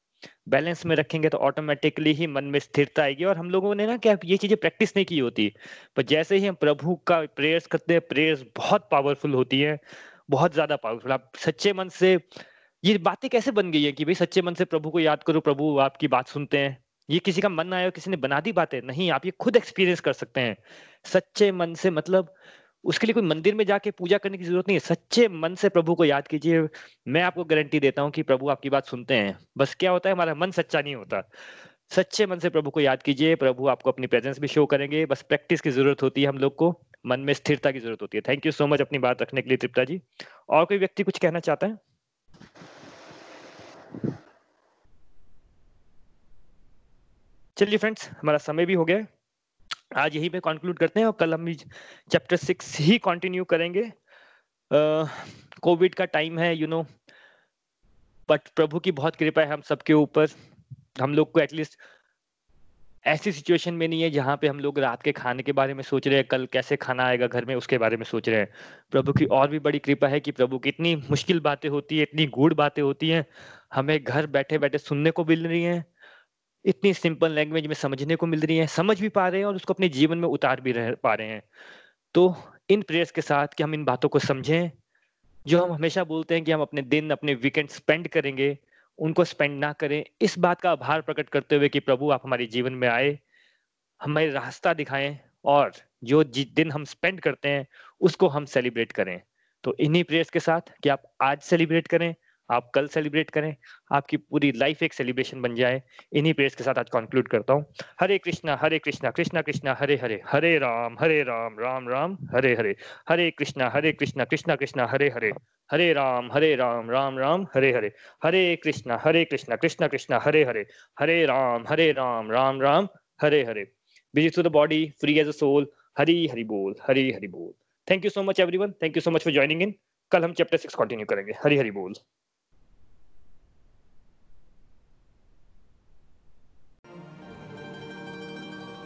बैलेंस में रखेंगे तो ऑटोमेटिकली ही मन में स्थिरता आएगी और हम लोगों ने ना क्या, ये चीज़ें प्रैक्टिस नहीं की होती। पर जैसे ही हम प्रभु का प्रेयर्स करते हैं प्रेयर्स बहुत पावरफुल होती है। बहुत ज़्यादा पावरफुल आप सच्चे मन से ये बातें कैसे बन गई है कि भाई सच्चे मन से प्रभु को याद करो, प्रभु आपकी बात सुनते हैं। ये किसी का मन आया किसी ने बना दी बातें। नहीं, आप ये खुद एक्सपीरियंस कर सकते हैं। सच्चे मन से मतलब उसके लिए कोई मंदिर में जाके पूजा करने की ज़रूरत नहीं है। सच्चे मन से प्रभु को याद कीजिए। मैं आपको गारंटी देता हूँ कि प्रभु आपकी बात सुनते हैं। बस क्या होता है, हमारा मन सच्चा नहीं होता। सच्चे मन से प्रभु को याद कीजिए। प्रभु आपको अपनी प्रेजेंस भी शो करेंगे। बस प्रैक्टिस की ज़रूरत होती है हम लोग को। मन में स्थिरता की ज़रूरत होती है। थैंक यू सो मच अपनी बात रखने के लिए, तृप्ता जी। और कोई व्यक्ति कुछ कहना चाहता है? चलिए फ्रेंड्स हमारा समय भी हो गया आज यही पे कंक्लूड करते हैं और कल हम चैप्टर सिक्स ही कंटिन्यू करेंगे। कोविड uh, का टाइम है यू नो बट प्रभु की बहुत कृपा है हम सबके ऊपर। हम लोग को एटलीस्ट ऐसी सिचुएशन में नहीं है जहाँ पे हम लोग रात के खाने के बारे में सोच रहे हैं कल कैसे खाना आएगा घर में उसके बारे में सोच रहे हैं। प्रभु की और भी बड़ी कृपा है कि प्रभु की इतनी मुश्किल बातें होती है इतनी गूढ़ बातें होती हैं। हमें घर बैठे बैठे सुनने को मिल रही हैं। इतनी सिंपल लैंग्वेज में समझने को मिल रही है, समझ भी पा रहे हैं और उसको अपने जीवन में उतार भी रह पा रहे हैं। तो इन प्रेयर्स के साथ कि हम इन बातों को समझें, जो हम हमेशा बोलते हैं कि हम अपने दिन, अपने वीकेंड स्पेंड करेंगे, उनको स्पेंड ना करें। इस बात का आभार प्रकट करते हुए कि प्रभु आप हमारे जीवन में आए, हमें रास्ता दिखाएँ और जो जिस दिन हम स्पेंड करते हैं, उसको हम सेलिब्रेट करें। तो इन्हीं प्रेयर्स के साथ कि आप आज सेलिब्रेट करें आप कल सेलिब्रेट करें, आपकी पूरी लाइफ एक सेलिब्रेशन बन जाए। इन्हीं प्रेयर्स के साथ आज कंक्लूड करता हूँ। Hare Krishna Hare Krishna Krishna Krishna, Hare Hare Hare Ram Hare Ram Ram Ram, Hare Hare. Hare Krishna Hare Krishna Krishna Krishna, Hare Hare. Hare Ram Hare Ram Ram Ram, Hare Hare. Hare Krishna Hare Krishna Krishna Krishna, Hare Hare. Hare Ram Hare Ram Ram Ram, Hare Hare. Busy to the body free as soul Hari Hari बोल, हरी हरि बोल। Thank you so much everyone thank you so much for joining in कल हम chapter six continue करेंगे। हरी हरि बोल।